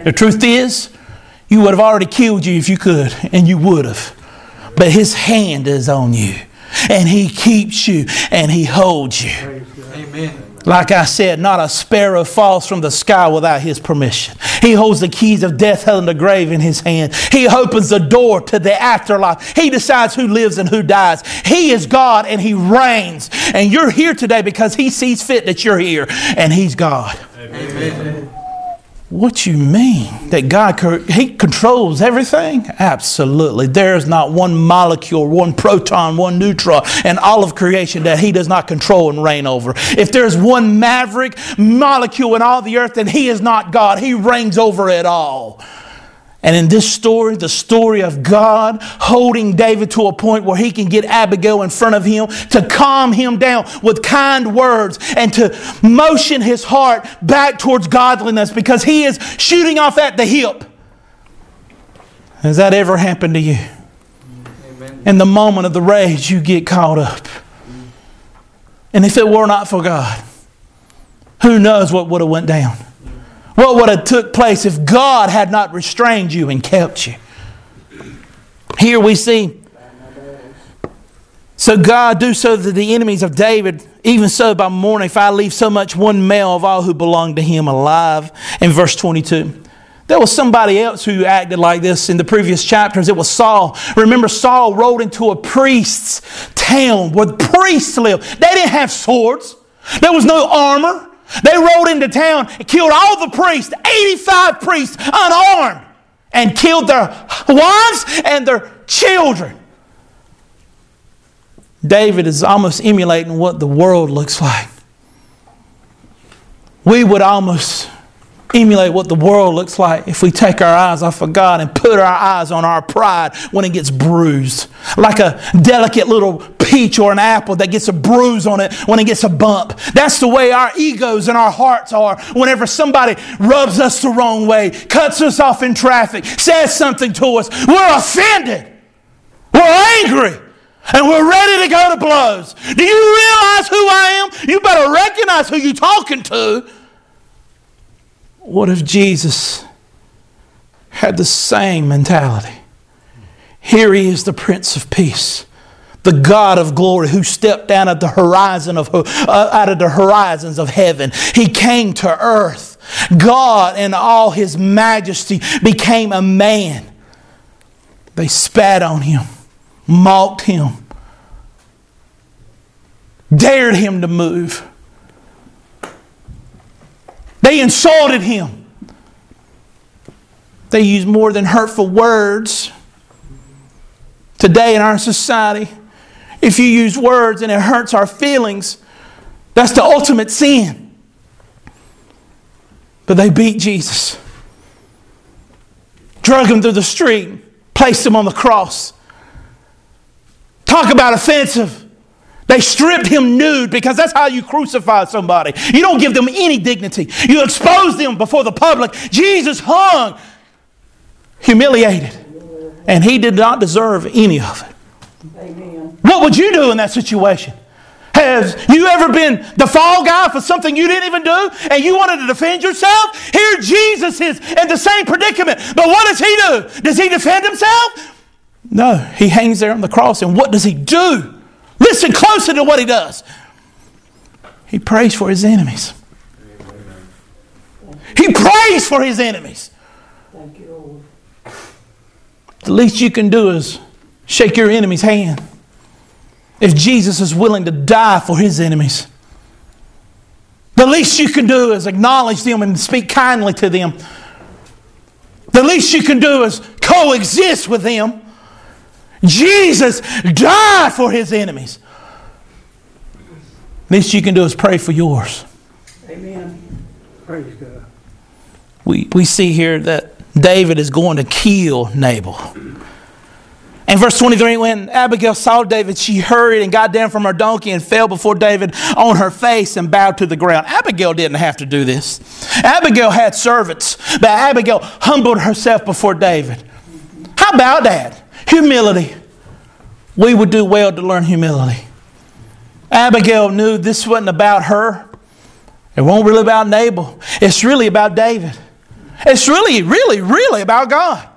The truth is, you would have already killed you if you could, and you would have. But his hand is on you, and he keeps you, and he holds you. Amen. Like I said, not a sparrow falls from the sky without his permission. He holds the keys of death, hell, and the grave in his hand. He opens the door to the afterlife. He decides who lives and who dies. He is God and he reigns. And you're here today because he sees fit that you're here and he's God. Amen. What you mean? That God He controls everything? Absolutely. There is not one molecule, one proton, one neutron in all of creation that He does not control and reign over. If there's one maverick molecule in all the earth, then He is not God. He reigns over it all. And in this story, the story of God holding David to a point where he can get Abigail in front of him to calm him down with kind words and to motion his heart back towards godliness because he is shooting off at the hip. Has that ever happened to you? Amen. In the moment of the rage, you get caught up. And if it were not for God, who knows what would have went down? What would have took place if God had not restrained you and kept you? Here we see. So God do so that the enemies of David, even so by morning, if I leave so much one male of all who belong to him alive. In verse 22. There was somebody else who acted like this in the previous chapters. It was Saul. Remember, Saul rode into a priest's town where priests lived. They didn't have swords. There was no armor. They rode into town and killed all the priests, 85 priests, unarmed, and killed their wives and their children. David is almost emulating what the world looks like. We would almost emulate what the world looks like if we take our eyes off of God and put our eyes on our pride when it gets bruised. Like a delicate little peach or an apple that gets a bruise on it when it gets a bump. That's the way our egos and our hearts are whenever somebody rubs us the wrong way, cuts us off in traffic, says something to us. We're offended. We're angry. And we're ready to go to blows. Do you realize who I am? You better recognize who you're talking to. What if Jesus had the same mentality? Here he is, the Prince of Peace, the God of glory, who stepped down at the horizon of uh, out of the horizons of heaven. He came to earth. God, in all His majesty, became a man. They spat on him, mocked him, dared him to move. They insulted him. They used more than hurtful words. Today in our society, if you use words and it hurts our feelings, that's the ultimate sin. But they beat Jesus, drug him through the street, placed him on the cross. Talk about offensive. They stripped him nude because that's how you crucify somebody. You don't give them any dignity. You expose them before the public. Jesus hung humiliated. And he did not deserve any of it. Amen. What would you do in that situation? Have you ever been the fall guy for something you didn't even do and you wanted to defend yourself? Here Jesus is in the same predicament. But what does he do? Does he defend himself? No, he hangs there on the cross and what does he do? Listen closely to what he does. He prays for his enemies. He prays for his enemies. The least you can do is shake your enemy's hand. If Jesus is willing to die for his enemies, the least you can do is acknowledge them and speak kindly to them. The least you can do is coexist with them. Jesus died for his enemies. Least you can do is pray for yours. Amen. Praise God. we, we see here that David is going to kill Nabal. In verse 23, when Abigail saw David, she hurried and got down from her donkey and fell before David on her face and bowed to the ground. Abigail didn't have to do this. Abigail had servants, but Abigail humbled herself before David. How about that? Humility. We would do well to learn humility. Abigail knew this wasn't about her. It won't really about Nabal. It's really about David. It's really, really, really about God.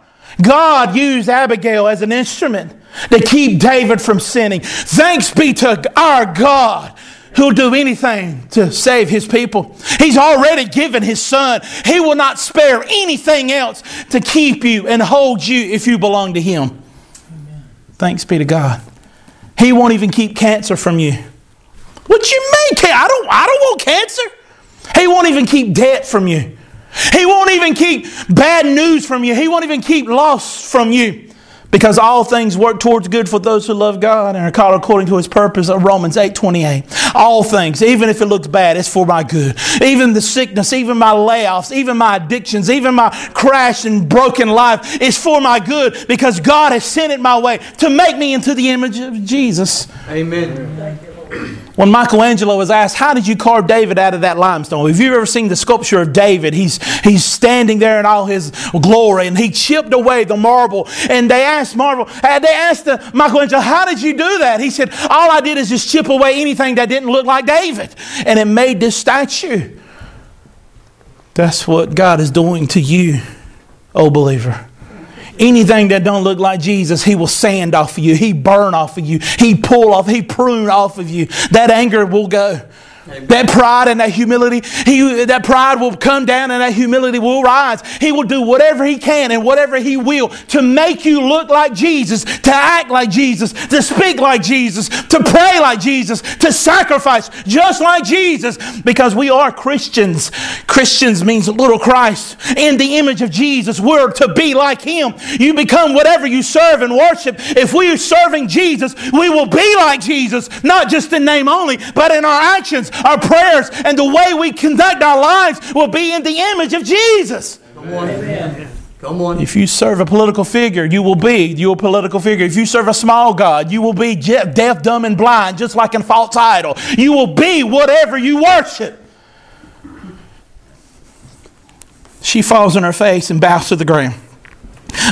God used Abigail as an instrument to keep David from sinning. Thanks be to our God who'll do anything to save his people. He's already given his son. He will not spare anything else to keep you and hold you if you belong to him. Thanks be to God. He won't even keep cancer from you. What you mean? I don't, I don't want cancer. He won't even keep debt from you. He won't even keep bad news from you. He won't even keep loss from you. Because all things work towards good for those who love God and are called according to his purpose of Romans 8 28. All things, even if it looks bad, it's for my good. Even the sickness, even my layoffs, even my addictions, even my crashed and broken life is for my good because God has sent it my way to make me into the image of Jesus. Amen. When Michelangelo was asked, How did you carve David out of that limestone? Have you ever seen the sculpture of David? He's, he's standing there in all his glory and he chipped away the marble. And they asked Marvel, uh, they asked uh, Michelangelo, How did you do that? He said, All I did is just chip away anything that didn't look like David. And it made this statue. That's what God is doing to you, oh believer. Anything that don't look like Jesus, he will sand off of you. He burn off of you. He pull off. He prune off of you. That anger will go. That pride and that humility, he, that pride will come down and that humility will rise. He will do whatever he can and whatever he will to make you look like Jesus, to act like Jesus, to speak like Jesus, to pray like Jesus, to sacrifice just like Jesus, because we are Christians. Christians means little Christ. In the image of Jesus, we're to be like him. You become whatever you serve and worship. If we are serving Jesus, we will be like Jesus, not just in name only, but in our actions, our prayers, and the way we conduct our lives will be in the image of Jesus. Come on. Amen. Come on. If you serve a political figure, you will be you a political figure. If you serve a small God, you will be deaf, dumb, and blind, just like in false idol. You will be whatever you worship. She falls on her face and bows to the ground.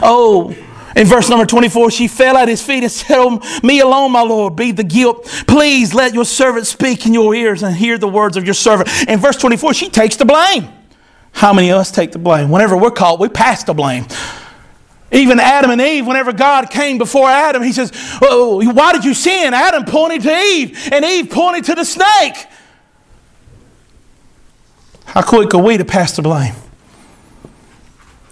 Oh, in verse number 24, she fell at his feet and said, "Oh, Me alone, my Lord, be the guilt. Please let your servant speak in your ears and hear the words of your servant. In verse 24, she takes the blame. How many of us take the blame? Whenever we're caught, we pass the blame. Even Adam and Eve, whenever God came before Adam, he says, oh, Why did you sin? Adam pointed to Eve, and Eve pointed to the snake. How quick are we to pass the blame?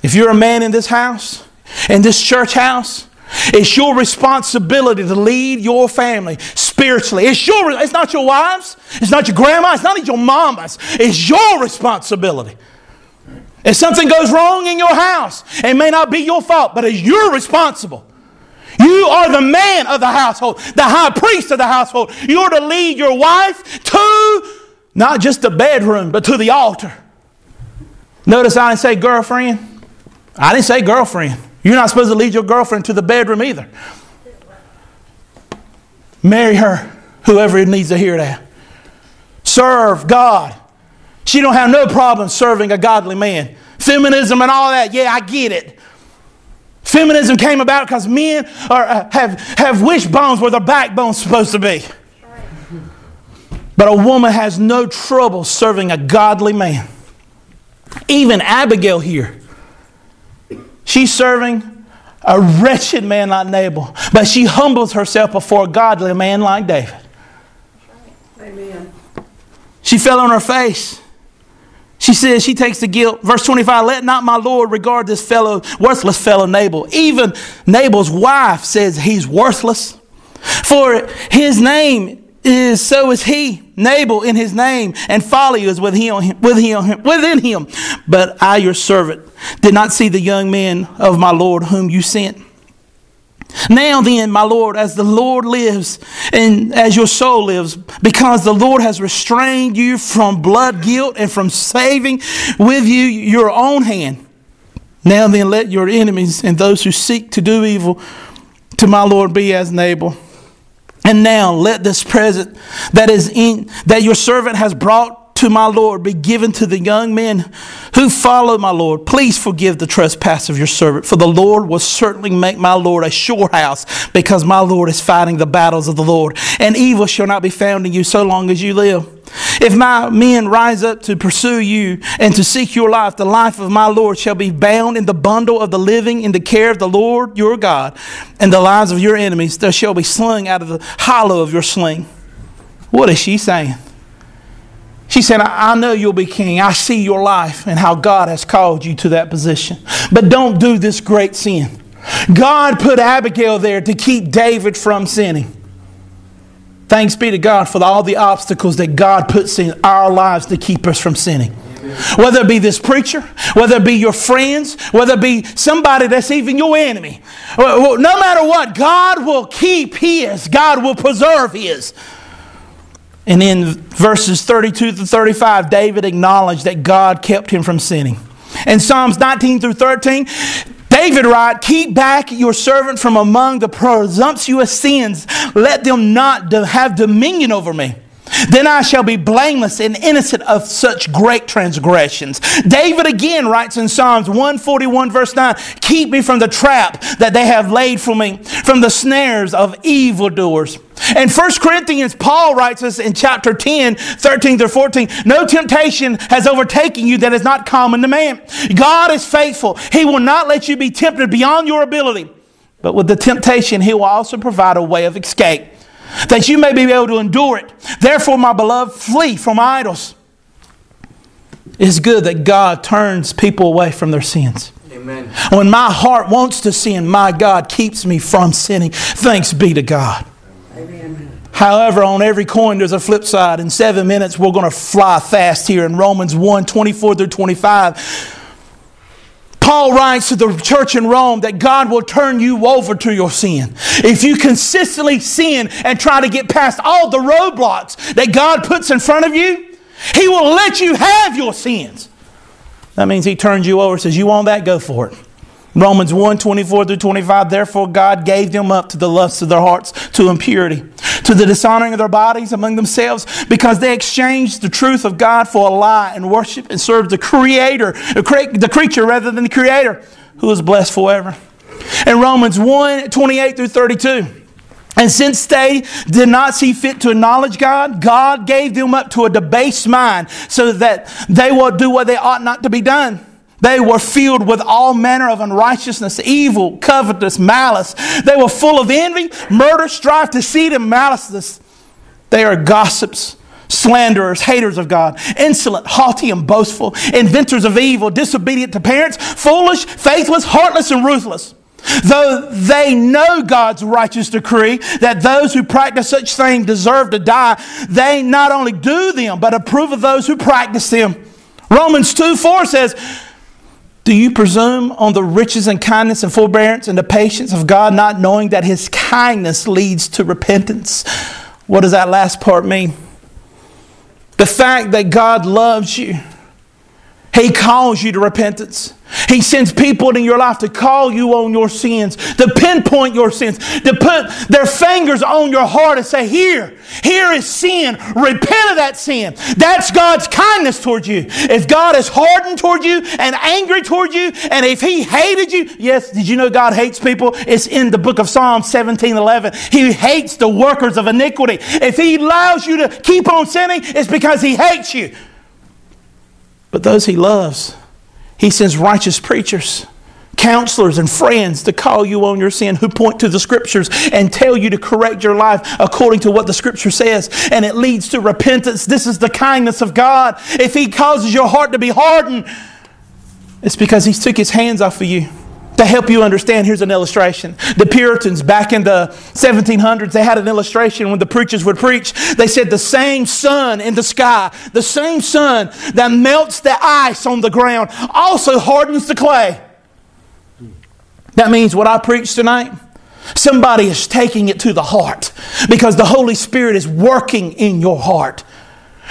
If you're a man in this house, in this church house, it's your responsibility to lead your family spiritually. It's your it's not your wives, it's not your grandma, it's not your mama's. It's your responsibility. If something goes wrong in your house, it may not be your fault, but it's you're responsible. You are the man of the household, the high priest of the household. You're to lead your wife to not just the bedroom, but to the altar. Notice I didn't say girlfriend. I didn't say girlfriend. You're not supposed to lead your girlfriend to the bedroom either. Marry her, whoever needs to hear that. Serve God. She don't have no problem serving a godly man. Feminism and all that, yeah, I get it. Feminism came about because men are, uh, have, have wishbones where their backbone's supposed to be. But a woman has no trouble serving a godly man. Even Abigail here, she's serving a wretched man like Nabal, but she humbles herself before a godly man like David. Amen. She fell on her face. She says, she takes the guilt. Verse 25, let not my Lord regard this fellow, worthless fellow Nabal. Even Nabal's wife says he's worthless. For his name is so is he, Nabal in his name, and folly is with him, with him, within him. But I, your servant, did not see the young men of my Lord whom you sent. Now then, my Lord, as the Lord lives and as your soul lives, because the Lord has restrained you from blood guilt and from saving with you your own hand. Now then, let your enemies and those who seek to do evil to my Lord be as Nabal. And now let this present that is in that your servant has brought to my Lord be given to the young men who follow my Lord. Please forgive the trespass of your servant, for the Lord will certainly make my Lord a sure house, because my Lord is fighting the battles of the Lord, and evil shall not be found in you so long as you live. If my men rise up to pursue you and to seek your life, the life of my Lord shall be bound in the bundle of the living in the care of the Lord your God, and the lives of your enemies shall be slung out of the hollow of your sling. What is she saying? She said, I know you'll be king. I see your life and how God has called you to that position. But don't do this great sin. God put Abigail there to keep David from sinning. Thanks be to God for all the obstacles that God puts in our lives to keep us from sinning. Whether it be this preacher, whether it be your friends, whether it be somebody that's even your enemy. No matter what, God will keep His, God will preserve His. And in verses 32 to 35, David acknowledged that God kept him from sinning. In Psalms 19 through 13, David writes, Keep back your servant from among the presumptuous sins. Let them not have dominion over me. Then I shall be blameless and innocent of such great transgressions. David again writes in Psalms 141, verse 9 Keep me from the trap that they have laid for me, from the snares of evildoers. And 1 Corinthians, Paul writes us in chapter 10, 13 to 14 No temptation has overtaken you that is not common to man. God is faithful, He will not let you be tempted beyond your ability. But with the temptation, He will also provide a way of escape that you may be able to endure it. Therefore, my beloved, flee from idols. It's good that God turns people away from their sins. Amen. When my heart wants to sin, my God keeps me from sinning. Thanks be to God. Amen. However, on every coin, there's a flip side. In seven minutes, we're going to fly fast here in Romans 1 24 through 25. Paul writes to the church in Rome that God will turn you over to your sin. If you consistently sin and try to get past all the roadblocks that God puts in front of you, He will let you have your sins. That means He turns you over and says, You want that? Go for it. Romans 1 24 through 25. Therefore, God gave them up to the lusts of their hearts, to impurity, to the dishonoring of their bodies among themselves, because they exchanged the truth of God for a lie and worship and served the Creator, the creature rather than the Creator, who is blessed forever. In Romans 1 28 through 32. And since they did not see fit to acknowledge God, God gave them up to a debased mind so that they will do what they ought not to be done. They were filled with all manner of unrighteousness, evil, covetous, malice. They were full of envy, murder, strife, deceit, and malice. They are gossips, slanderers, haters of God, insolent, haughty, and boastful, inventors of evil, disobedient to parents, foolish, faithless, heartless, and ruthless. Though they know God's righteous decree that those who practice such things deserve to die, they not only do them, but approve of those who practice them. Romans 2 4 says, do you presume on the riches and kindness and forbearance and the patience of God, not knowing that His kindness leads to repentance? What does that last part mean? The fact that God loves you, He calls you to repentance. He sends people in your life to call you on your sins, to pinpoint your sins, to put their fingers on your heart and say, Here, here is sin. Repent of that sin. That's God's kindness towards you. If God is hardened toward you and angry toward you, and if He hated you, yes, did you know God hates people? It's in the book of Psalm 17 11. He hates the workers of iniquity. If He allows you to keep on sinning, it's because He hates you. But those He loves, He sends righteous preachers counselors and friends to call you on your sin who point to the scriptures and tell you to correct your life according to what the scripture says and it leads to repentance. This is the kindness of god. If he causes your heart to be hardened it's because he took his hands off of you to help you understand here's an illustration. The puritans back in the 1700s they had an illustration when the preachers would preach. They said the same sun in the sky the same sun that melts the ice on the ground also hardens the clay. That means what I preach tonight, somebody is taking it to the heart because the Holy Spirit is working in your heart.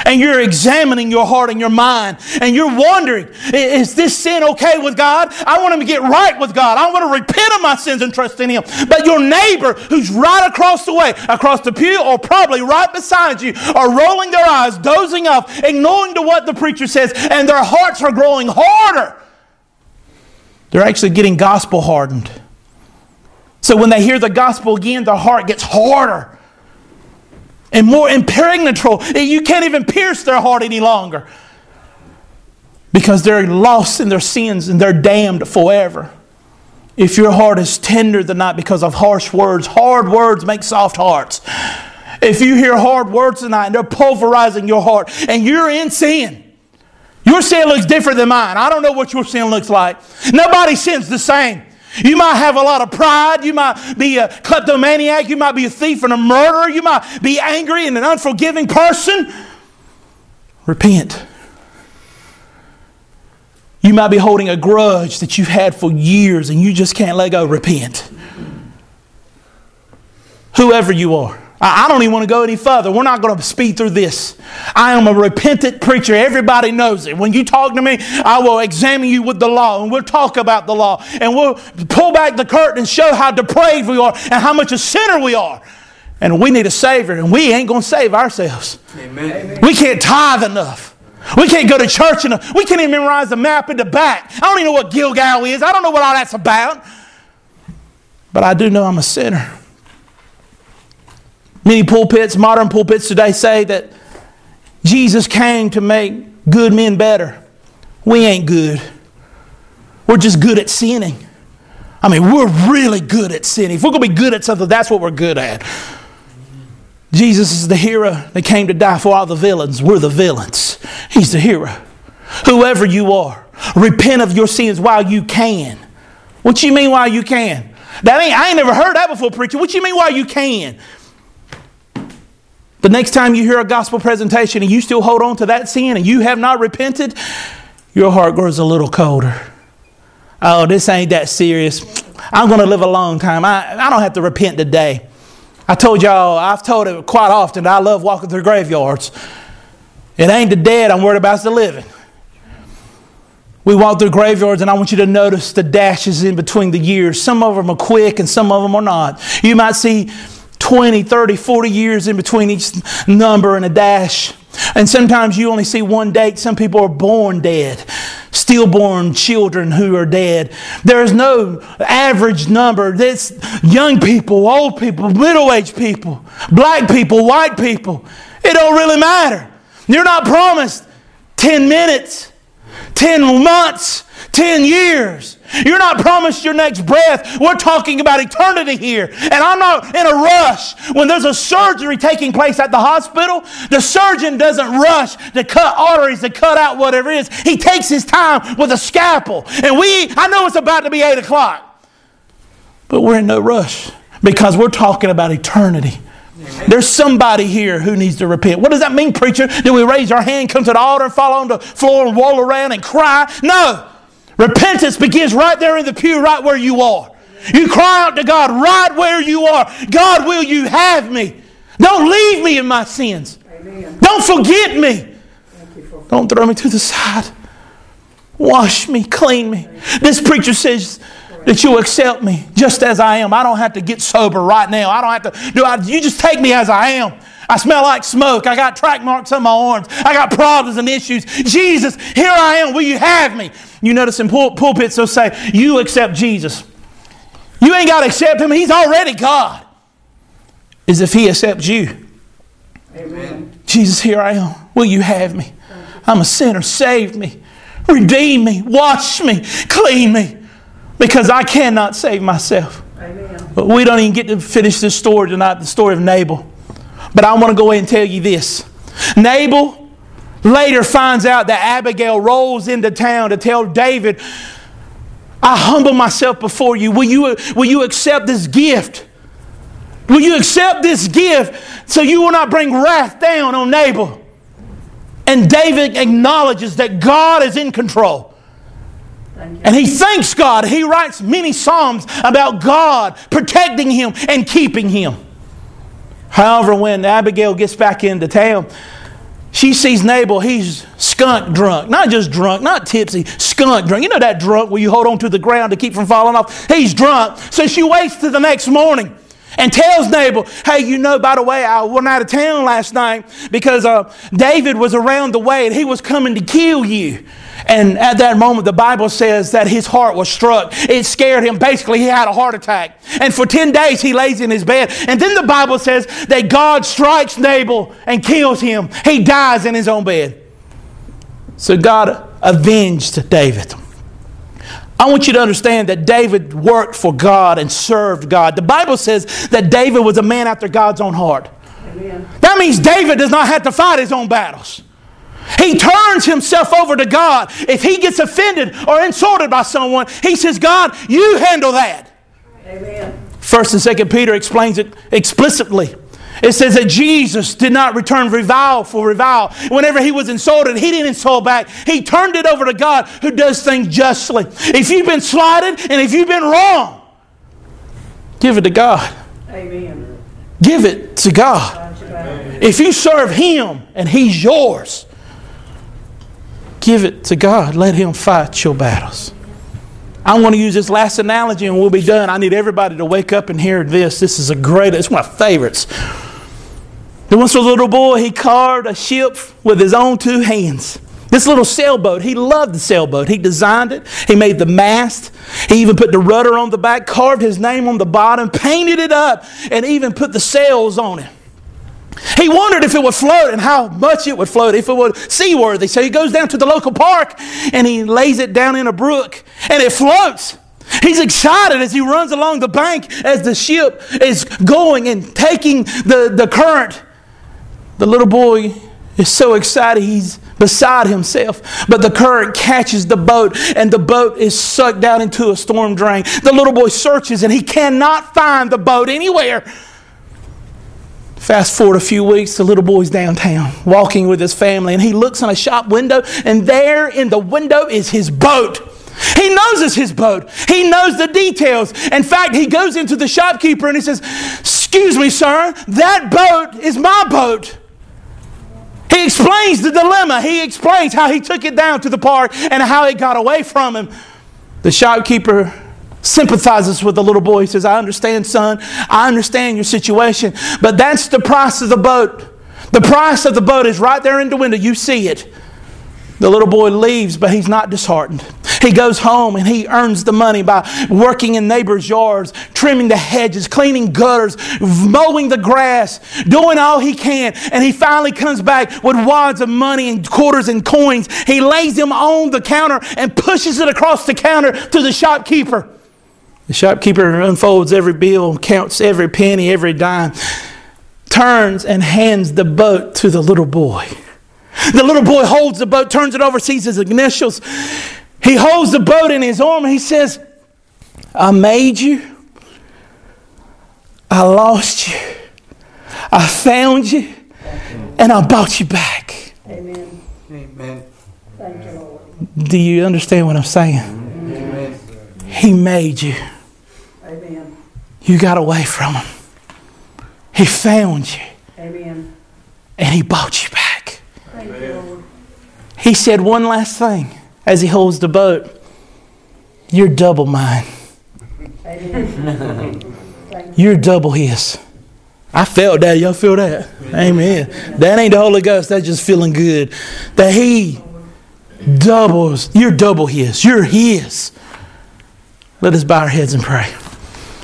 And you're examining your heart and your mind, and you're wondering, is this sin okay with God? I want him to get right with God. I want to repent of my sins and trust in Him. But your neighbor who's right across the way, across the pew, or probably right beside you, are rolling their eyes, dozing off, ignoring to what the preacher says, and their hearts are growing harder they're actually getting gospel hardened. So when they hear the gospel again, their heart gets harder and more impregnable. You can't even pierce their heart any longer because they're lost in their sins and they're damned forever. If your heart is tender tonight because of harsh words, hard words make soft hearts. If you hear hard words tonight and they're pulverizing your heart and you're in sin, your sin looks different than mine. I don't know what your sin looks like. Nobody sins the same. You might have a lot of pride. You might be a kleptomaniac. You might be a thief and a murderer. You might be angry and an unforgiving person. Repent. You might be holding a grudge that you've had for years and you just can't let go. Repent. Whoever you are. I don't even want to go any further. We're not going to speed through this. I am a repentant preacher. Everybody knows it. When you talk to me, I will examine you with the law and we'll talk about the law and we'll pull back the curtain and show how depraved we are and how much a sinner we are. And we need a Savior and we ain't going to save ourselves. Amen. We can't tithe enough. We can't go to church enough. We can't even memorize the map in the back. I don't even know what Gilgal is. I don't know what all that's about. But I do know I'm a sinner. Many pulpits, modern pulpits today say that Jesus came to make good men better. We ain't good. We're just good at sinning. I mean, we're really good at sinning. If we're going to be good at something, that's what we're good at. Jesus is the hero that came to die for all the villains. We're the villains. He's the hero. Whoever you are, repent of your sins while you can. What you mean while you can? That ain't I ain't never heard that before, preacher. What you mean while you can? The next time you hear a gospel presentation and you still hold on to that sin and you have not repented, your heart grows a little colder. Oh, this ain't that serious. I'm going to live a long time. I, I don't have to repent today. I told y'all, I've told it quite often, I love walking through graveyards. It ain't the dead I'm worried about, it's the living. We walk through graveyards, and I want you to notice the dashes in between the years. Some of them are quick, and some of them are not. You might see 20, 30, 40 years in between each number and a dash. And sometimes you only see one date. Some people are born dead, stillborn children who are dead. There is no average number. It's young people, old people, middle aged people, black people, white people. It don't really matter. You're not promised 10 minutes, 10 months, 10 years. You're not promised your next breath. We're talking about eternity here. And I'm not in a rush. When there's a surgery taking place at the hospital, the surgeon doesn't rush to cut arteries, to cut out whatever it is. He takes his time with a scalpel. And we, I know it's about to be 8 o'clock, but we're in no rush because we're talking about eternity. There's somebody here who needs to repent. What does that mean, preacher? Do we raise our hand, come to the altar, and fall on the floor and roll around and cry? No. Repentance begins right there in the pew, right where you are. You cry out to God right where you are. God, will you have me? Don't leave me in my sins. Amen. Don't forget me. Don't throw me to the side. Wash me, clean me. This preacher says that you accept me just as I am. I don't have to get sober right now. I don't have to do I, you just take me as I am. I smell like smoke. I got track marks on my arms. I got problems and issues. Jesus, here I am. Will you have me? You notice in pul- pulpits they'll say, You accept Jesus. You ain't got to accept him. He's already God. As if he accepts you. Amen. Jesus, here I am. Will you have me? I'm a sinner. Save me. Redeem me. Wash me. Clean me. Because I cannot save myself. Amen. But we don't even get to finish this story tonight, the story of Nabal. But I want to go ahead and tell you this. Nabal later finds out that Abigail rolls into town to tell David, I humble myself before you. Will you, will you accept this gift? Will you accept this gift so you will not bring wrath down on Nabal? And David acknowledges that God is in control. And he thanks God. He writes many Psalms about God protecting him and keeping him. However, when Abigail gets back into town, she sees Nabal, he's skunk drunk. Not just drunk, not tipsy, skunk drunk. You know that drunk where you hold on to the ground to keep from falling off? He's drunk. So she waits till the next morning and tells Nabal, hey, you know, by the way, I went out of town last night because uh, David was around the way and he was coming to kill you. And at that moment, the Bible says that his heart was struck. It scared him. Basically, he had a heart attack. And for 10 days, he lays in his bed. And then the Bible says that God strikes Nabal and kills him. He dies in his own bed. So God avenged David. I want you to understand that David worked for God and served God. The Bible says that David was a man after God's own heart. Amen. That means David does not have to fight his own battles. He turns himself over to God. If he gets offended or insulted by someone, he says, God, you handle that. Amen. First and Second Peter explains it explicitly. It says that Jesus did not return revile for revile. Whenever he was insulted, he didn't insult back. He turned it over to God who does things justly. If you've been slighted and if you've been wrong, give it to God. Amen. Give it to God. Back. If you serve him and he's yours, give it to God. Let him fight your battles. I want to use this last analogy and we'll be done. I need everybody to wake up and hear this. This is a great, it's one of my favorites. There was a little boy, he carved a ship with his own two hands. This little sailboat, he loved the sailboat. He designed it, he made the mast, he even put the rudder on the back, carved his name on the bottom, painted it up, and even put the sails on it. He wondered if it would float and how much it would float, if it would seaworthy. So he goes down to the local park and he lays it down in a brook and it floats. He's excited as he runs along the bank as the ship is going and taking the, the current. The little boy is so excited he's beside himself. But the current catches the boat and the boat is sucked down into a storm drain. The little boy searches and he cannot find the boat anywhere. Fast forward a few weeks, the little boy's downtown walking with his family, and he looks in a shop window, and there in the window is his boat. He knows it's his boat. He knows the details. In fact, he goes into the shopkeeper and he says, Excuse me, sir, that boat is my boat. He explains the dilemma. He explains how he took it down to the park and how it got away from him. The shopkeeper sympathizes with the little boy. He says, I understand, son. I understand your situation, but that's the price of the boat. The price of the boat is right there in the window. You see it. The little boy leaves, but he's not disheartened. He goes home and he earns the money by working in neighbors' yards, trimming the hedges, cleaning gutters, mowing the grass, doing all he can. And he finally comes back with wads of money and quarters and coins. He lays them on the counter and pushes it across the counter to the shopkeeper. The shopkeeper unfolds every bill, counts every penny, every dime, turns and hands the boat to the little boy. The little boy holds the boat, turns it over, sees his initials. He holds the boat in his arm and he says, I made you. I lost you. I found you. And I bought you back. Amen. Amen. Thank you, Lord. Do you understand what I'm saying? Amen. He made you. Amen. You got away from him. He found you. Amen. And he bought you back. Thank you, Lord. He said one last thing. as He holds the boat, you're double mine. Amen. You're double His. I felt that. Y'all feel that? Amen. That ain't the Holy Ghost. That's just feeling good. That He doubles. You're double His. You're His. Let us bow our heads and pray.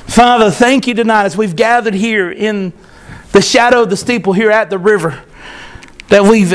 Father, thank you tonight as we've gathered here in the shadow of the steeple here at the river that we've